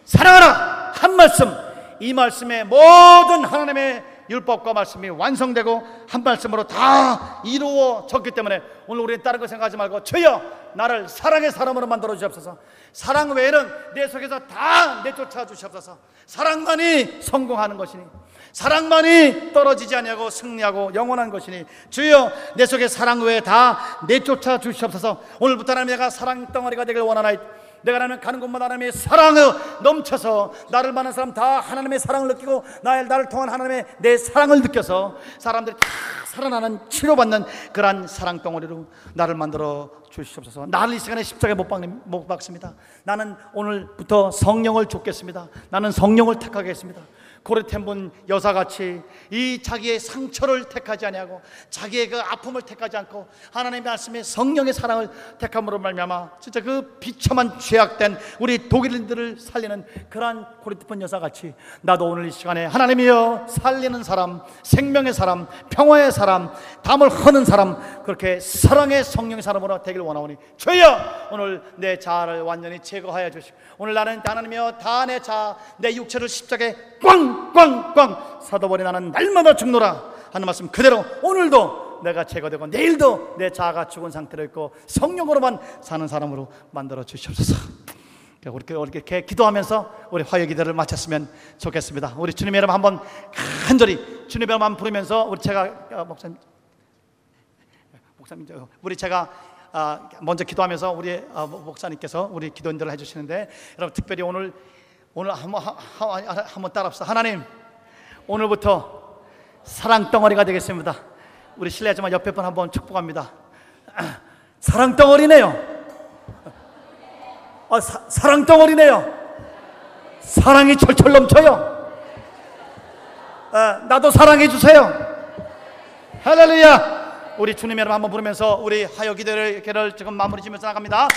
사랑하라! 한 말씀. 이 말씀에 모든 하나님의 율법과 말씀이 완성되고 한 말씀으로 다 이루어졌기 때문에 오늘 우리는 다른 거 생각하지 말고 주여 나를 사랑의 사람으로 만들어 주옵소서. 사랑 외에는 내 속에서 다 내쫓아 주시옵소서. 사랑만이 성공하는 것이니 사랑만이 떨어지지 아니하고 승리하고 영원한 것이니 주여 내 속에 사랑 외에 다 내쫓아 주시옵소서 오늘부터 하나님 내가 사랑 덩어리가 되길 원하나이 내가 나는 가는 곳마다 하나님의 사랑을 넘쳐서 나를 만난 사람 다 하나님의 사랑을 느끼고 나의 나를 통한 하나님의 내 사랑을 느껴서 사람들이 다 살아나는 치료받는 그러한 사랑 덩어리로 나를 만들어 주시옵소서. 나를 이 시간에 십자가에 못, 박, 못 박습니다. 나는 오늘부터 성령을 줬겠습니다. 나는 성령을 택하겠습니다. 고레텐분 여사같이 이 자기의 상처를 택하지 아니하고 자기의 그 아픔을 택하지 않고 하나님의 말씀에 성령의 사랑을 택함으로 말미암아 진짜 그 비참한 죄악된 우리 독일인들을 살리는 그러한 고레텐분 여사같이 나도 오늘 이 시간에 하나님이여 살리는 사람 생명의 사람 평화의 사람 담을 허는 사람 그렇게 사랑의 성령의 사람으로 되길 원하오니 주여 오늘 내 자아를 완전히 제거하여 주시고 오늘 나는 하나님이여 다 내 자아 내 육체를 십자가에 꽝 꽝꽝 사도벌이 나는 날마다 죽노라 하는 말씀 그대로 오늘도 내가 제거되고 내일도 내 자아가 죽은 상태로 있고 성령으로만 사는 사람으로 만들어 주시옵소서. 우리 이렇게 기도하면서 우리 화요 기도를 마쳤으면 좋겠습니다. 우리 주님의 이름 한번 간절히 주님의 이름 부르면서 우리 제가 어, 목사님 목사님 저, 우리 제가 아, 먼저 기도하면서 우리 아, 목사님께서 우리 기도인들을 해주시는데 여러분 특별히 오늘 오늘 한번 하- 하- 한번 따라합시다. 하나님 오늘부터 사랑 덩어리가 되겠습니다. 우리 실례하지만 옆에 분 한번 축복합니다. 사랑 덩어리네요. 아, 사, 사랑 덩어리네요. 사랑이 철철 넘쳐요. 아, 나도 사랑해 주세요. 할렐루야. 우리 주님 여러분 한번 부르면서 우리 하여 기도를 지금 마무리 지면서 나갑니다.